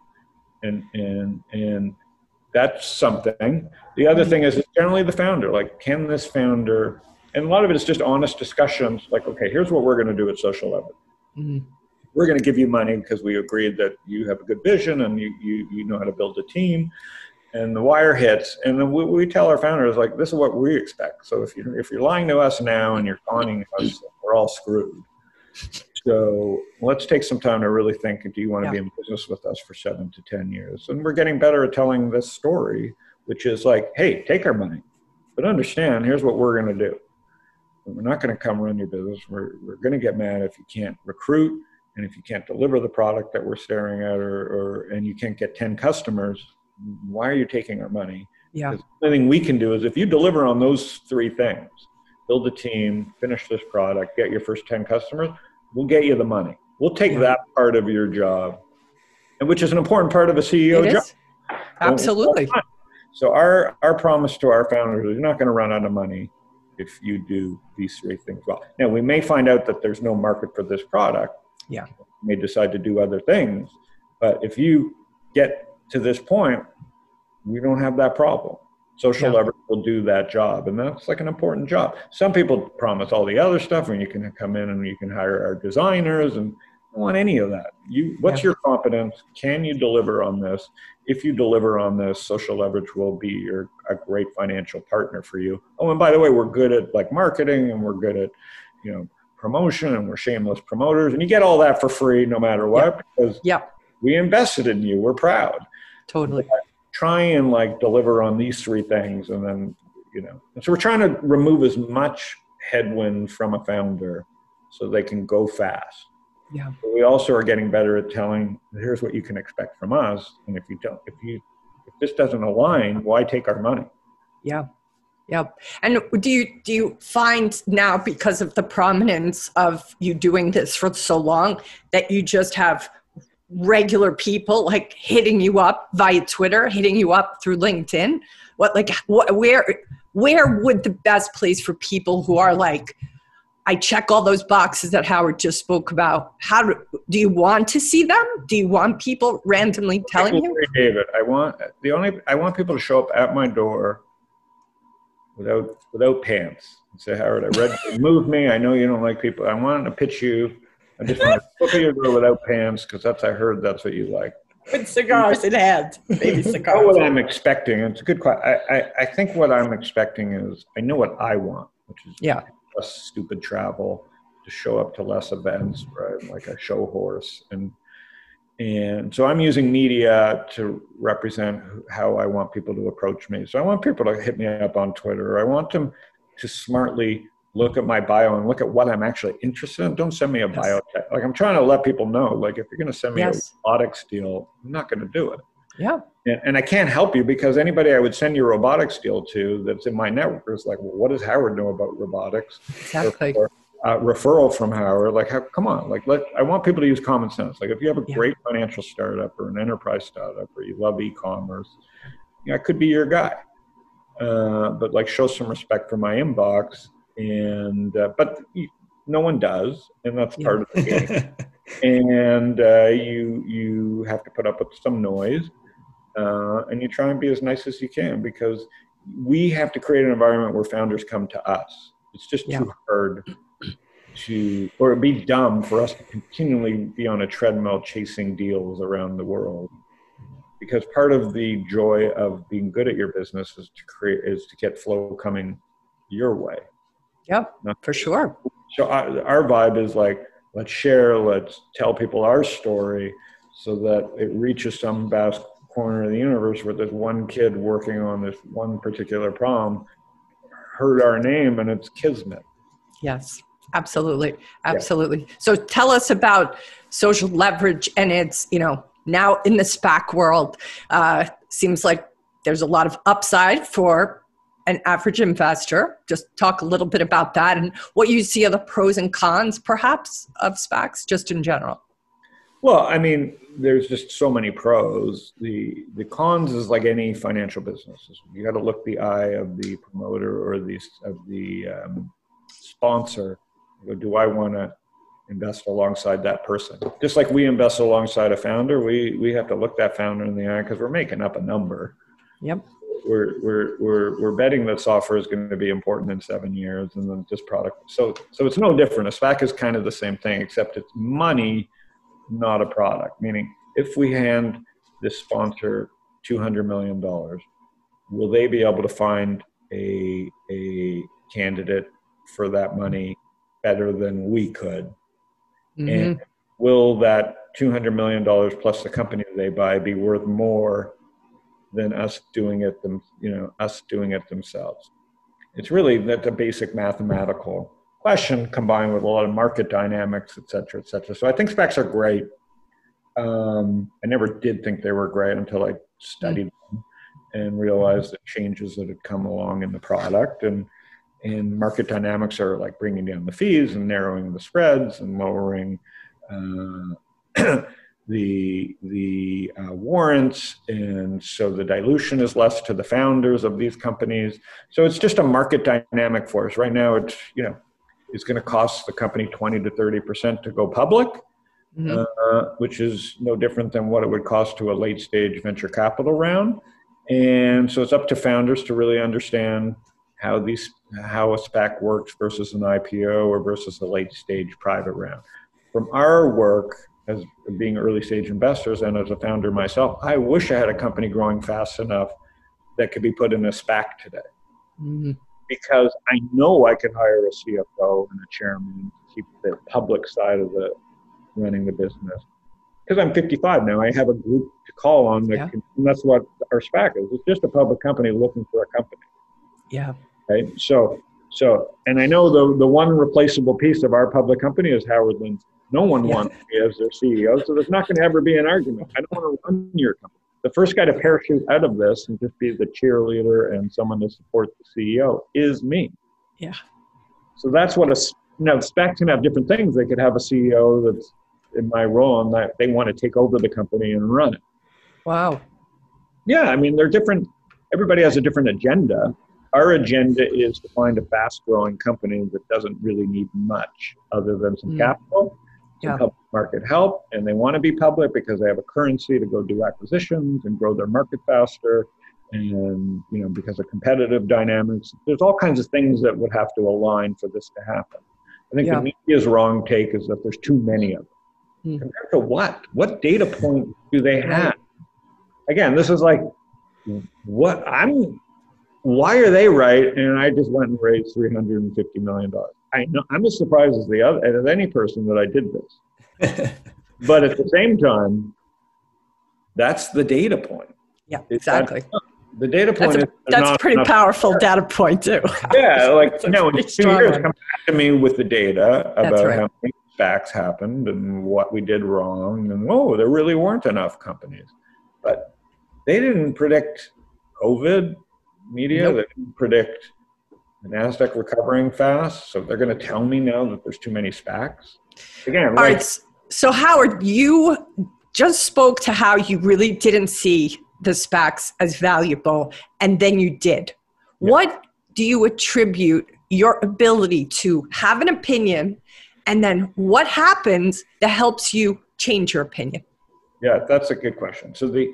And and and that's something. The other thing is it's generally the founder. Like, can this founder? And a lot of it is just honest discussions. Like, okay, here's what we're going to do at Social Level Mhm. We're going to give you money because we agreed that you have a good vision and you, you, you know how to build a team and the wire hits and then we, we tell our founders like this is what we expect. So if you're if you're lying to us now and you're conning us we're all screwed. So let's take some time to really think do you want to Yeah. be in business with us for seven to ten years? And we're getting better at telling this story which is like hey take our money but understand here's what we're going to do. We're not going to come run your business. We're, we're going to get mad if you can't recruit and if you can't deliver the product that we're staring at or, or and you can't get 10 customers why are you taking our money yeah the only thing we can do is if you deliver on those three things build a team finish this product get your first 10 customers we'll get you the money we'll take Yeah. that part of your job and which is an important part of a ceo It job is. Absolutely. so our our promise to our founders is you're not going to run out of money if you do these three things well. Now we may find out that there's no market for this product. Yeah. We may decide to do other things, but if you get to this point, we don't have that problem. Social Yeah. leverage will do that job, and that's like an important job. Some people promise all the other stuff, and you can come in and you can hire our designers, and I don't want any of that. You, what's Yeah. your competence? Can you deliver on this? If you deliver on this, social leverage will be your a great financial partner for you. Oh, and by the way, we're good at like marketing, and we're good at you know promotion, and we're shameless promoters, and you get all that for free no matter what because Yep. we invested in you. We're proud Totally. try and like deliver on these three things and then you know and so we're trying to remove as much headwind from a founder so they can go fast Yeah. but we also are getting better at telling here's what you can expect from us and if you don't if you if this doesn't align why take our money Yeah. Yep. And do you do you find now because of the prominence of you doing this for so long that you just have regular people like hitting you up via Twitter, hitting you up through LinkedIn? What like what, where where would the best place for people who are like I check all those boxes that Howard just spoke about. How do, do you want to see them? Do you want people randomly telling you? david i want the only i want people to show up at my door without without pants and say howard i read move me i know you don't like people i want to pitch you i just want to look at your door without pants because that's i heard that's what you like With cigars in hand, baby I know what I'm expecting. It's a good question. I, I, I think what I'm expecting is I know what I want, which is Yeah. less stupid travel, to show up to less events, right? Like a show horse, and and so I'm using media to represent how I want people to approach me. So I want people to hit me up on Twitter. I want them to smartly look at my bio and look at what I'm actually interested in. Don't send me a Yes. bio. Like I'm trying to let people know. Like if you're going to send me Yes. a robotics deal, I'm not going to do it. Yeah. And, and I can't help you because anybody I would send your robotics deal to that's in my network is like, well, what does Howard know about robotics? Exactly. Or, uh, referral from Howard, like, how, come on, like, let I want people to use common sense. Like, if you have a Yeah. great financial startup or an enterprise startup or you love e-commerce, yeah, I could be your guy. Uh, but like, show some respect for my inbox, and uh, but no one does, and that's Yeah. part of the game [LAUGHS] and uh, you you have to put up with some noise, uh, and you try and be as nice as you can because we have to create an environment where founders come to us. It's just Yeah. too hard to, or it'd be dumb for us to continually be on a treadmill chasing deals around the world. Because part of the joy of being good at your business is to create is to get flow coming your way. Yep. Not- For sure. So our, our vibe is like, let's share, let's tell people our story so that it reaches some vast corner of the universe where there's one kid working on this one particular problem, heard our name, and it's Kismet. Yes. Absolutely. Absolutely. So tell us about social leverage and it's, you know, now in the SPAC world, uh, seems like there's a lot of upside for an average investor. Just talk a little bit about that and what you see are the pros and cons, perhaps, of SPACs, just in general. Well, I mean, there's just so many pros. The the cons is like any financial business. You got to look the eye of the promoter or the of the um, sponsor. You go, Do I want to invest alongside that person? Just like we invest alongside a founder, we we have to look that founder in the eye because we're making up a number. Yep. We're we're we're we're betting that software is going to be important in seven years, and then this product. So so it's no different. A SPAC is kind of the same thing, except it's money not a product. Meaning, if we hand this sponsor $200 million, will they be able to find a, a candidate for that money better than we could? Mhm. And will that $200 million plus the company they buy be worth more than us doing it them, you know, us doing it themselves? It's really that's a basic mathematical question combined with a lot of market dynamics, et cetera, et cetera. So I think SPACs are great. Um, I never did think they were great until I studied them and realized the changes that had come along in the product and and market dynamics are like bringing down the fees and narrowing the spreads and lowering uh, [CLEARS THROAT] the the uh, warrants and so the dilution is less to the founders of these companies so it's just a market dynamic force. right now it's you know it's going to cost the company 20 to 30 percent to go public Mhm. uh, which is no different than what it would cost to a late stage venture capital round And so it's up to founders to really understand how these how a SPAC works versus an IPO or versus a late stage private round. From our work as being early stage investors and as a founder myself, I wish I had a company growing fast enough that could be put in a SPAC today. Mm, Because I know I could hire a CFO and a chairman to keep the public side of the running the business. Because I'm 55 now, I have a group to call on. That Yeah. can, and that's what our SPAC is. It's just a public company looking for a company yeah. Right? So, so, and I know the the one replaceable piece of our public company is Howard Lindzon. No one Yeah. wants me as their CEO, so there's not going to ever be an argument. I don't want to run your company. The first guy to parachute out of this and just be the cheerleader and someone to support the CEO is me. Yeah. So that's what a now SPAC can have different things. They could have a CEO that's in my role and that they want to take over the company and run it. Wow. Yeah, I mean, they're different. Everybody has a different agenda. Our agenda is to find a fast growing company that doesn't really need much other than some Mm. capital, some Yeah. public market help, and they want to be public because they have a currency to go do acquisitions and grow their market faster. And, you know, because of competitive dynamics, there's all kinds of things that would have to align for this to happen. I think Yeah. the media's wrong take is that there's too many of them. Hmm. Compared to what? What data point do they have? Again, this is like, what I'm, why are they right? And I just went and raised $350 million. I know, I'm as surprised as the other, as any person that I did this. [LAUGHS] But at the same time, that's the data point. Yeah, It's not- exactly. The data point That's a, is that's pretty enough- powerful data point, too. Yeah, [LAUGHS] like no, in two years, one. come back to me with the data about right. how many SPACs happened and what we did wrong, and oh, there really weren't enough companies. But they didn't predict COVID media. Nope. Didn't predict the Nasdaq recovering fast. So they're going to tell me now that there's too many SPACs. Again, All like, right. So, Howard, you just spoke to how you really didn't see the SPACs as valuable, and then you did. Yeah. What do you attribute your ability to have an opinion, and then what happens that helps you change your opinion? Yeah, that's a good question. So the,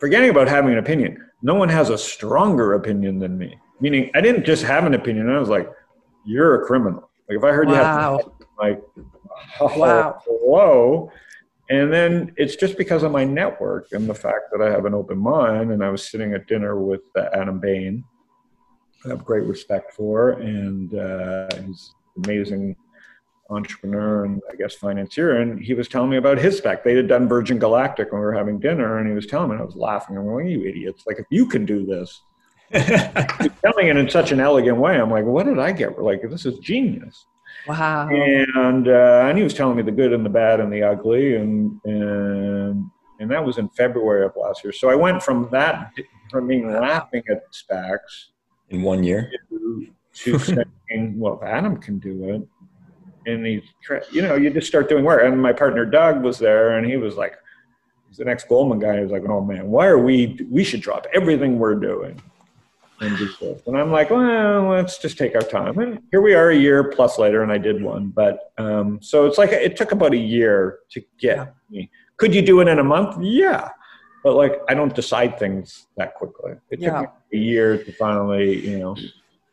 forgetting about having an opinion, no one has a stronger opinion than me. Meaning, I didn't just have an opinion. I was like, "You're a criminal." Like if I heard you have Wow. like, [LAUGHS] oh, Wow. whoa. And then it's just because of my network and the fact that I have an open mind. And I was sitting at dinner with uh, Adam Bain, I have great respect for, and uh, he's amazing entrepreneur and I guess financier. And he was telling me about his SPAC. They had done Virgin Galactic when we were having dinner, and he was telling me, and I was laughing. I'm going, "You idiots! Like if you can do this." [LAUGHS] He's telling it in such an elegant way. I'm like, what did I get? Like, this is genius. Wow. And uh, and he was telling me the good and the bad and the ugly, and and and that was in February of last year. So I went from that from being laughing at SPACs In one year. to, to [LAUGHS] saying, well, if Adam can do it, and he's you know you just start doing work. And my partner Doug was there, and he was like, he's the next Goldman guy. He was like, oh man, why are we? We should drop everything we're doing. And do this. And I'm like, well, let's just take our time. And here we are a year plus later, and I did one. But um, so it's like it took about a year to get Yeah. me. Could you do it in a month? Yeah. But like, I don't decide things that quickly. It Yeah. took me a year to finally, you know.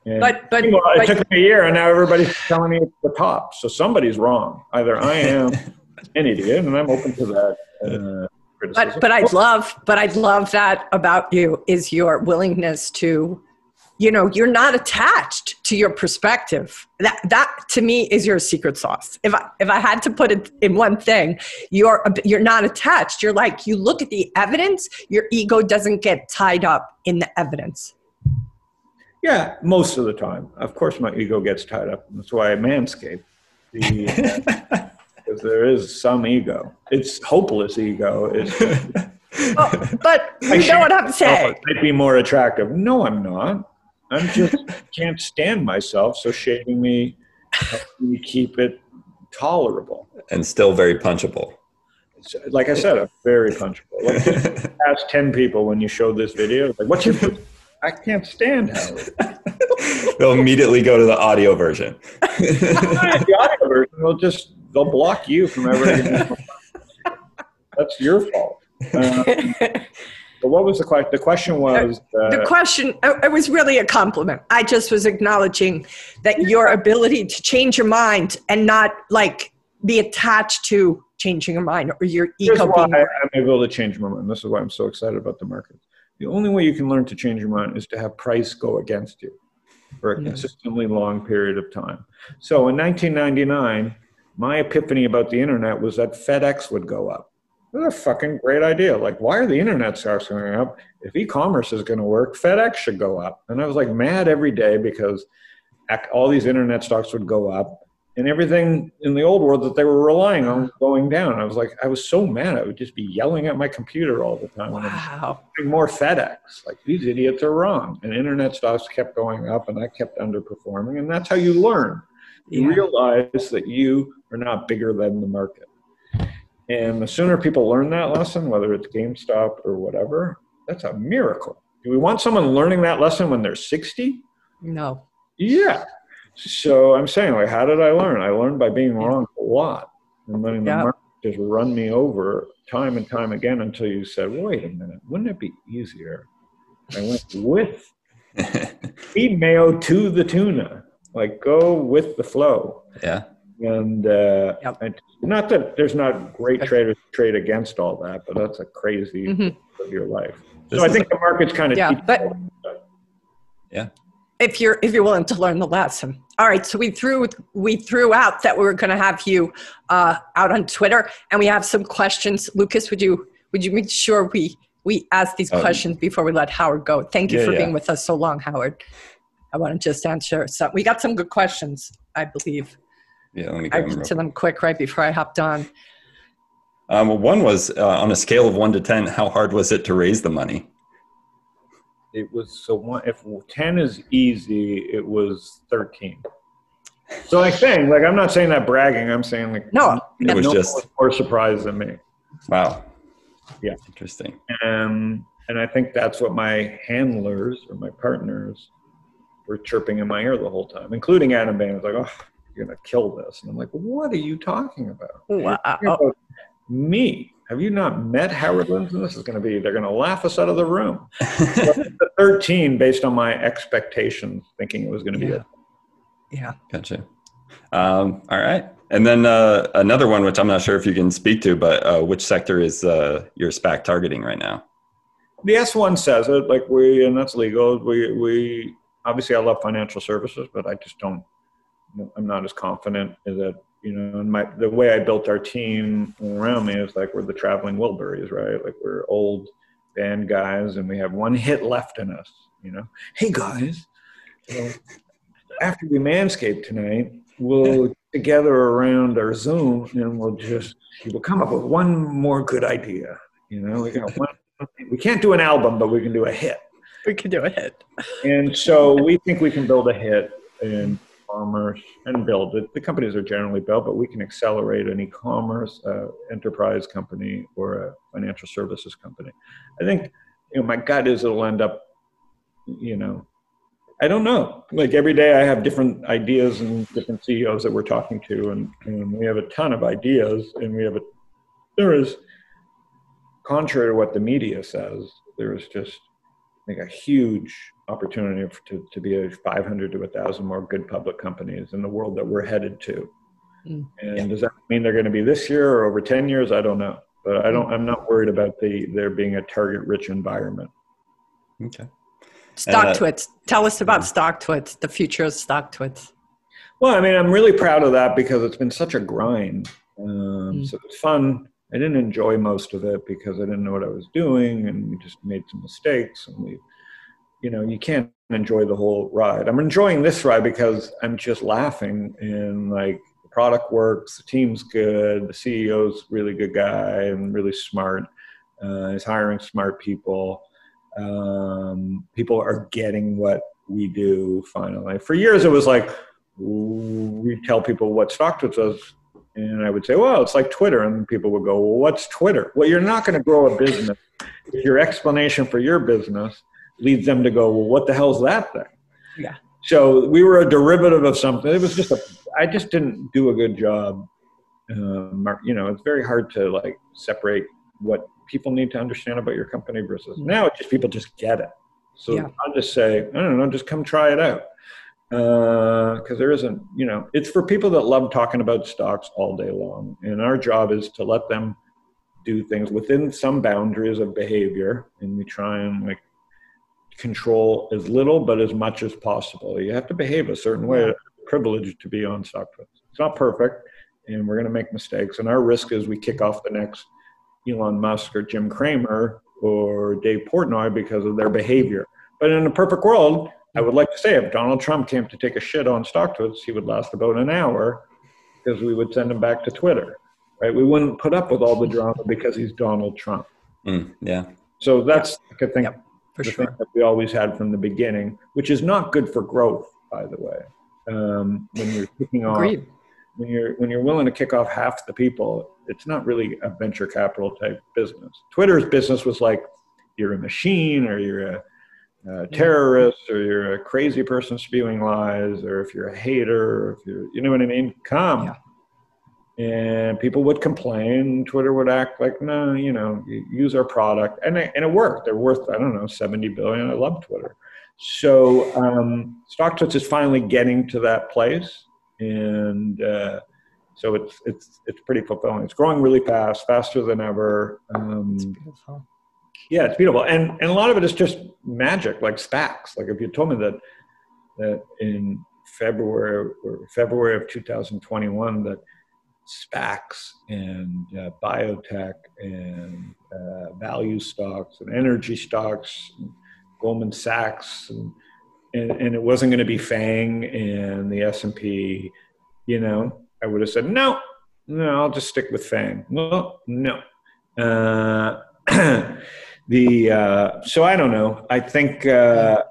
And- But but, well, it but took me a year, and now everybody's telling me it's the top. So somebody's wrong. Either I am [LAUGHS] an idiot, and I'm open to that uh, criticism. but but I'd love but I'd love that about you is your willingness to you know you're not attached to your perspective that that to me is your secret sauce if I if I had to put it in one thing you're you're not attached you're like you look at the evidence your ego doesn't get tied up in the evidence yeah, most of the time. Of course, my ego gets tied up. That's why I manscape. The, uh, [LAUGHS] because there is some ego. It's hopeless ego. It's [LAUGHS] oh, but I you know what shame I'm saying I'd be more attractive. No, I'm not. I'm just [LAUGHS] can't stand myself. So shaving me, me keep it tolerable. and still very punchable. It's- like I said, I'm very punchable. Like just ask ten people when you show this video, like, "What's your?" I can't stand Howard. [LAUGHS] They'll immediately go to the audio version. the audio version, they'll just they'll block you from ever. Getting That's your fault. Um, But what was the question? The question was. Uh, the question uh, it was really a compliment i just was acknowledging that your ability to change your mind and not like be attached to changing your mind or your Here's ego why being I'm able to change my mind. This is why I'm so excited about the market. The only way you can learn to change your mind is to have price go against you for a consistently long period of time. So in 1999, my epiphany about the internet was that FedEx would go up. That's a fucking great idea. Like, why are the internet stocks going up? If e-commerce is going to work, FedEx should go up. And I was like mad every day because all these internet stocks would go up and everything in the old world that they were relying on was going down. I was like, I was so mad. I would just be yelling at my computer all the time. Wow more FedEx. Like these idiots are wrong. And internet stocks kept going up and I kept underperforming. And that's how you learn. You Yeah. realize that you are not bigger than the market. And the sooner people learn that lesson, whether it's GameStop or whatever, that's a miracle. Do we want someone learning that lesson when they're 60? no Yeah. So I'm saying, like, how did I learn? I learned by being wrong a lot and letting the market just run me over time and time again until you said, wait a minute, wouldn't it be easier? I went with [LAUGHS] feed mayo to the tuna, like go with the flow. yeah. And uh, Yep. and not that there's not great traders trade against all that, but that's a crazy Mhm. of your life. This so I think the market's kind of Yeah, but- if you're if you're willing to learn the lesson all right so we threw we threw out that we were going to have you uh, out on twitter and we have some questions lucas would you would you make sure we we ask these Oh. questions before we let howard go thank you Yeah, for yeah. being with us so long howard i want to just answer some we got some good questions i believe Yeah, let me i get to them quick right before i hopped on Um, well, one was uh, on a scale of one to 10, how hard was it to raise the money? It was so one, if 10 is easy, it was 13. So like saying, like I'm not saying that bragging, I'm saying like No, It was no one just- more surprised than me. Wow. Yeah. Interesting. Um, and I think that's what my handlers or my partners were chirping in my ear the whole time, including Adam Bain. was like, "Oh, you're gonna kill this," and I'm like, "What are you talking about? You're talking about me? Have you not met Howard Lindzon? This is gonna be. They're gonna laugh us out of the room." [LAUGHS] the 13 based on my expectations, thinking it was going to be Yeah. a yeah Gotcha. Um, all right. And then uh, another one, which I'm not sure if you can speak to, but uh, which sector is uh, your SPAC targeting right now? the S1 says it like we, and that's legal. We, we obviously I love financial services, but I just don't. I'm not as confident that you know. And my the way I built our team around me is like we're the traveling Wilburys, right? Like we're old band guys, and we have one hit left in us. You know, hey guys, well, after we manscape tonight, we'll [LAUGHS] get together around our Zoom and we'll just we'll come up with one more good idea. You know, we got one. We can't do an album, but we can do a hit. we can do a hit. And so we think we can build a hit in commerce and build it. The companies are generally built, but we can accelerate an e-commerce uh, enterprise company or a financial services company. I think, you know, my gut is it'll end up, you know, I don't know. Like every day I have different ideas and different CEOs that we're talking to, and, and we have a ton of ideas, and we have a, there is, contrary to what the media says, there is just like a huge opportunity to, to be a 500 to 1,000 more good public companies in the world that we're headed to. Mm. And does that mean they're going to be this year or over 10 years? I don't know. But I don't, I'm not worried about the there being a target rich environment. Okay. stock uh, twits tell us about StockTwits the future of StockTwits Well, I mean, I'm really proud of that because it's been such a grind. Um, Mm. So it's fun. I didn't enjoy most of it because I didn't know what I was doing, and we just made some mistakes. And we, you know, you can't enjoy the whole ride. I'm enjoying this ride because I'm just laughing and like the product works, the team's good, the CEO's really good guy and really smart. Uh, he's hiring smart people. Um, people are getting what we do finally. For years, it was like we tell people what StockTwits is, and I would say, well, it's like Twitter. And people would go, well, what's Twitter? Well, you're not going to grow a business if your explanation for your business leads them to go, well, what the hell's that thing? Yeah. So we were a derivative of something. It was just a, I just didn't do a good job. Um, you know, it's very hard to like separate what people need to understand about your company versus now it's just people just get it. So Yeah. I'll just say, I don't know, just come try it out. Uh, because there isn't, you know, it's for people that love talking about stocks all day long. And our job is to let them do things within some boundaries of behavior. And we try and like control as little but as much as possible. You have to behave a certain way. It's a privilege to be on stock StockTwits. It's not perfect, and we're going to make mistakes. And our risk is we kick off the next Elon Musk or Jim Cramer or Dave Portnoy because of their behavior. But in a perfect world, I would like to say if Donald Trump came to take a shit on StockTwits, he would last about an hour because we would send him back to Twitter. Right? We wouldn't put up with all the drama because he's Donald Trump. Mm, yeah. So that's like, I think Yep, for the sure. thing that we always had from the beginning, which is not good for growth, by the way. Um, when you're kicking off, Agreed. when you're when you're willing to kick off half the people, it's not really a venture capital type business. Twitter's business was like you're a machine, or you're a, a terrorist, or you're a crazy person spewing lies, or if you're a hater, if you're you know what I mean. Come. Yeah. And people would complain. Twitter would act like, no, you know, you use our product, and it, and it worked. They're worth, I don't know, seventy billion. I love Twitter. So um, StockTwits is finally getting to that place, and uh, so it's it's it's pretty fulfilling. It's growing really fast, faster than ever. Um, Beautiful. Yeah, it's beautiful, and and a lot of it is just magic, like SPACs. Like if you told me that that in February or February of 2021 that SPACs and uh, biotech and uh, value stocks and energy stocks, and Goldman Sachs, and, and and it wasn't going to be FANG and the S and P, you know, I would have said no, no, I'll just stick with FANG. No, no. Uh, [CLEARS THROAT] the uh, so I don't know. I think uh,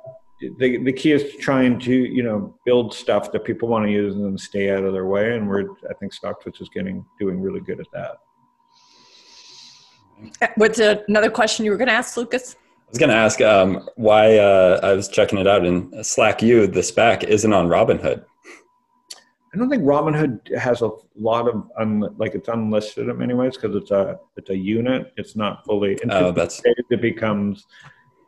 the the key is trying to you know build stuff that people want to use and then stay out of their way. And we're I think StockTwits is getting doing really good at that. Uh, What's another question you were going to ask, Lucas? I was going to ask um, why uh, I was checking it out in SLAC U, the SPAC isn't on Robinhood. I don't think Robinhood has a lot of un, like it's unlisted in many ways because it's a it's a unit. It's not fully. Oh, that's it becomes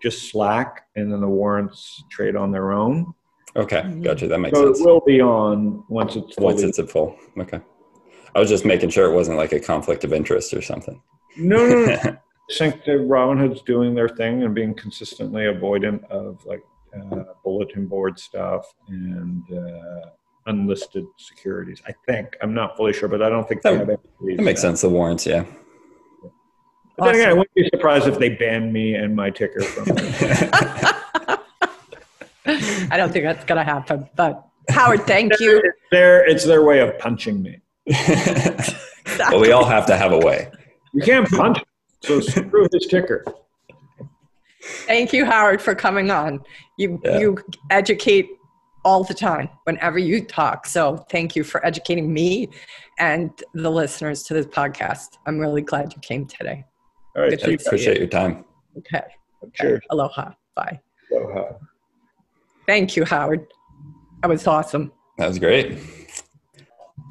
just SLAC, and then the warrants trade on their own. okay. Gotcha. That makes So sense. it will be on once it's fully Once it's at full. Okay. I was just making sure it wasn't like a conflict of interest or something. No, no, no. [LAUGHS] I think that Robinhood's doing their thing and being consistently avoidant of like uh, bulletin board stuff and uh, unlisted securities. I think I'm not fully sure, but I don't think they That- have any. That makes that. sense. The warrants, yeah. But then again, I wouldn't be surprised if they banned me and my ticker from. [LAUGHS] I don't think that's going to happen. But Howard, thank you. it's their it's their way of punching me. [LAUGHS] well, we all have to have a way. You can't punch, so screw his ticker. Thank you, Howard, for coming on. You Yeah. you educate all the time whenever you talk. So thank you for educating me and the listeners to this podcast. I'm really glad you came today. All right, Good see you. Appreciate your time. Okay. okay. Cheers. Aloha. Bye. Aloha. Thank you, Howard. That was awesome. That was great.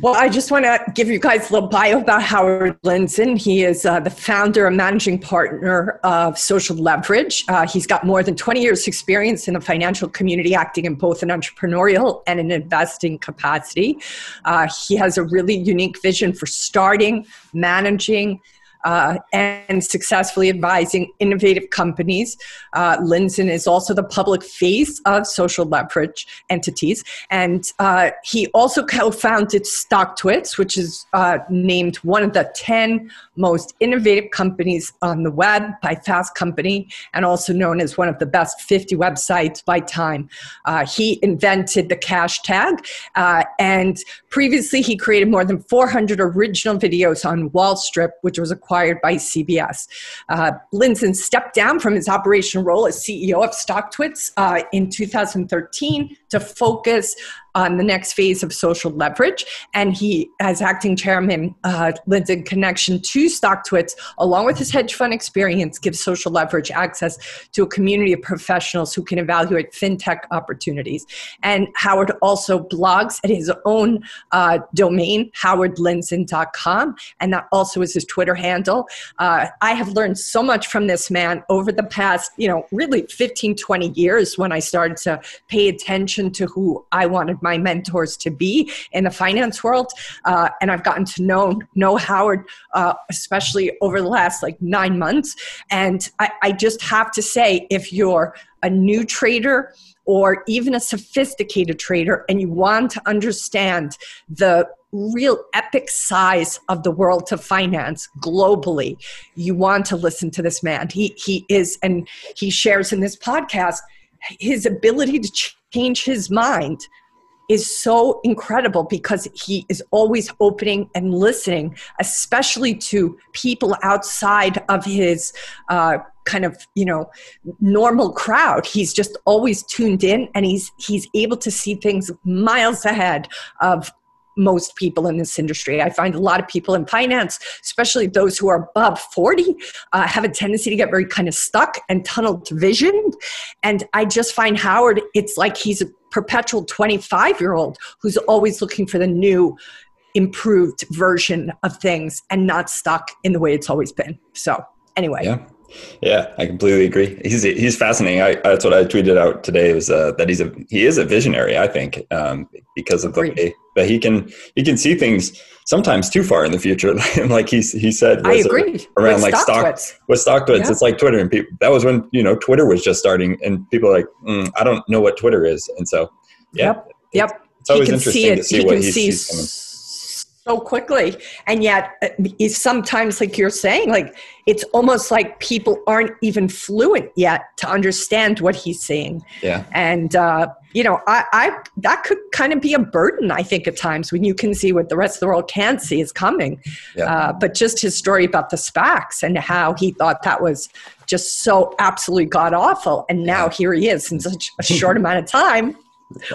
Well, I just want to give you guys a little bio about Howard Lindzon. He is uh, the founder and managing partner of Social Leverage. Uh, he's got more than 20 years' experience in the financial community, acting in both an entrepreneurial and an investing capacity. Uh, he has a really unique vision for starting, managing, uh, and successfully advising innovative companies. Uh, is also the public face of social leverage entities. And uh, he also co founded StockTwits, which is uh, named one of the 10 most innovative companies on the web by Fast Company, and also known as one of the best 50 websites by Time. Uh, he invented the cashtag, uh, and previously he created more than 400 original videos on Wallstrip, which was acquired by CBS. Uh, Lindzon stepped down from his operational role as CEO of StockTwits uh, in 2013 to focus on the next phase of social leverage. And he, as acting chairman, uh, Connection to StockTwits, along with his hedge fund experience, gives social leverage access to a community of professionals who can evaluate fintech opportunities. And Howard also blogs at his own uh, domain, howardlindzon.com, and that also is his Twitter handle. Uh, I have learned so much from this man over the past, you know, really 15, 20 years when I started to pay attention to who I wanted my mentors to be in the finance world. Uh, and I've gotten to know, know Howard, uh, especially over the last like nine months. And I, I just have to say, if you're a new trader, or even a sophisticated trader and you want to understand the real epic size of the world to finance globally you want to listen to this man he he is and he shares in this podcast his ability to change his mind is so incredible because he is always opening and listening, especially to people outside of his uh, kind of you know normal crowd. He's just always tuned in, and he's he's able to see things miles ahead of most people in this industry. I find a lot of people in finance, especially those who are above 40, uh, have a tendency to get very kind of stuck and tunnel vision. And I just find Howard, it's like he's a perpetual 25 year old who's always looking for the new, improved version of things and not stuck in the way it's always been. So, anyway. Yeah. Yeah, I completely agree. He's he's fascinating. I, that's what I tweeted out today was uh, that he's a he is a visionary. I think um, because of the way that he can he can see things sometimes too far in the future. [LAUGHS] like he he said, I agree. Around with like stock with StockTwits, yeah. it's like Twitter, and people that was when you know Twitter was just starting, and people are like, mm, I don't know what Twitter is, and so yeah, yep, yep. It's always interesting to see he what he sees coming so quickly. And yet uh, sometimes like you're saying like it's almost like people aren't even fluent yet to understand what he's saying yeah. And uh, you know I, I that could kind of be a burden i think at times when you can see what the rest of the world can't see is coming. Yeah. uh, but just his story about the SPACs and how he thought that was just so absolutely god awful and now yeah. here he is in such a short [LAUGHS] amount of time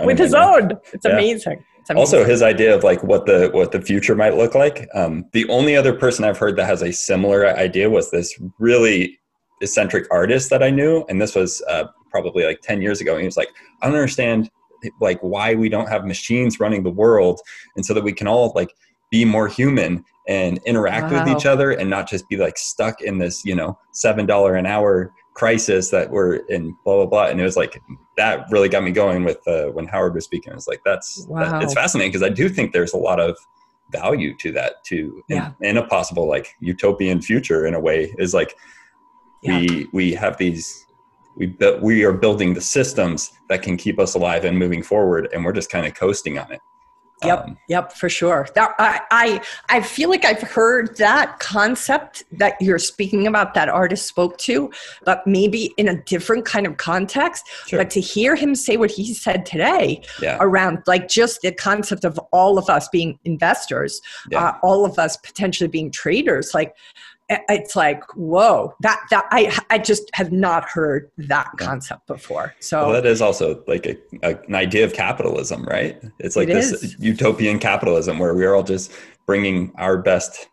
with his own. it's yeah. amazing also his idea of like what the what the future might look like um, the only other person i've heard that has a similar idea was this really eccentric artist that i knew and this was uh, probably like 10 years ago and he was like i don't understand like why we don't have machines running the world and so that we can all like be more human and interact wow. with each other and not just be like stuck in this you know seven dollar an hour crisis that we're in blah blah blah and it was like that really got me going with uh, when howard was speaking i was like that's wow. that, it's fascinating because i do think there's a lot of value to that too in, yeah. in a possible like utopian future in a way is like yeah. we we have these we bu- we are building the systems that can keep us alive and moving forward and we're just kind of coasting on it Yep, um, yep, for sure. That, I, I, I feel like I've heard that concept that you're speaking about. That artist spoke to, but maybe in a different kind of context. Sure. But to hear him say what he said today yeah. around like just the concept of all of us being investors, yeah. uh, all of us potentially being traders, like it's like whoa that that i i just have not heard that concept before. So well, that is also like a, a, an idea of capitalism right? It's like it this is. utopian capitalism where we're all just bringing our best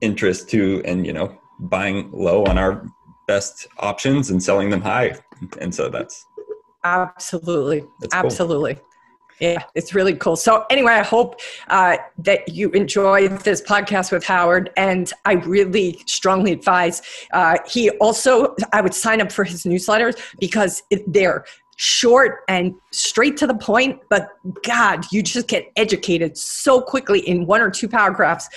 interest to and you know buying low on our best options and selling them high. And so that's absolutely. That's absolutely. cool. Yeah, it's really cool. So, anyway, I hope uh, that you enjoyed this podcast with Howard, and I really strongly advise. Uh, he also, I would sign up for his newsletters because they're short and straight to the point. But God, you just get educated so quickly in one or two paragraphs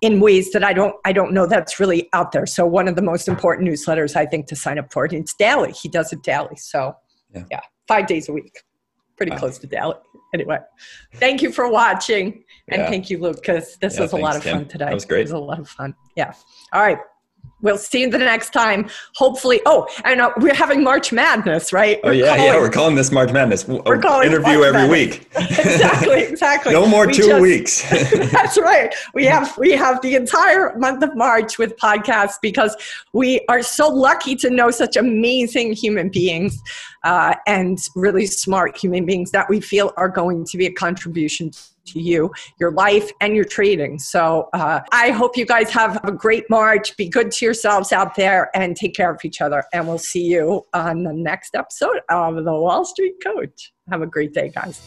in ways that I don't I don't know that's really out there. So one of the most important newsletters I think to sign up for. And it's daily. He does it daily. So yeah, yeah five days a week pretty close to Dallas. Anyway, thank you for watching. And yeah. thank you, Luke, because this yeah, was a lot of fun today. That was great. It was a lot of fun. Yeah. All right. We'll see you the next time. Hopefully, oh, and uh, we're having March Madness, right? Oh We're yeah, calling- yeah. We're calling this March Madness. We're calling interview every week. [LAUGHS] [LAUGHS] exactly, exactly. no more We two just- weeks. [LAUGHS] That's right. We have we have the entire month of March with podcasts because we are so lucky to know such amazing human beings uh, and really smart human beings that we feel are going to be a contribution to you, your life, and your trading. So uh, I hope you guys have a great March. Be good to yourselves out there and take care of each other. And we'll see you on the next episode of the Wall Street Coach. Have a great day, guys.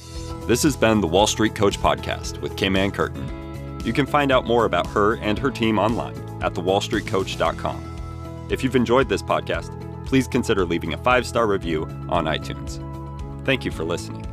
This has been the Wall Street Coach Podcast with Kim Ann Curtin. You can find out more about her and her team online at thewallstreetcoach.com. If you've enjoyed this podcast, please consider leaving a five star review on iTunes. Thank you for listening.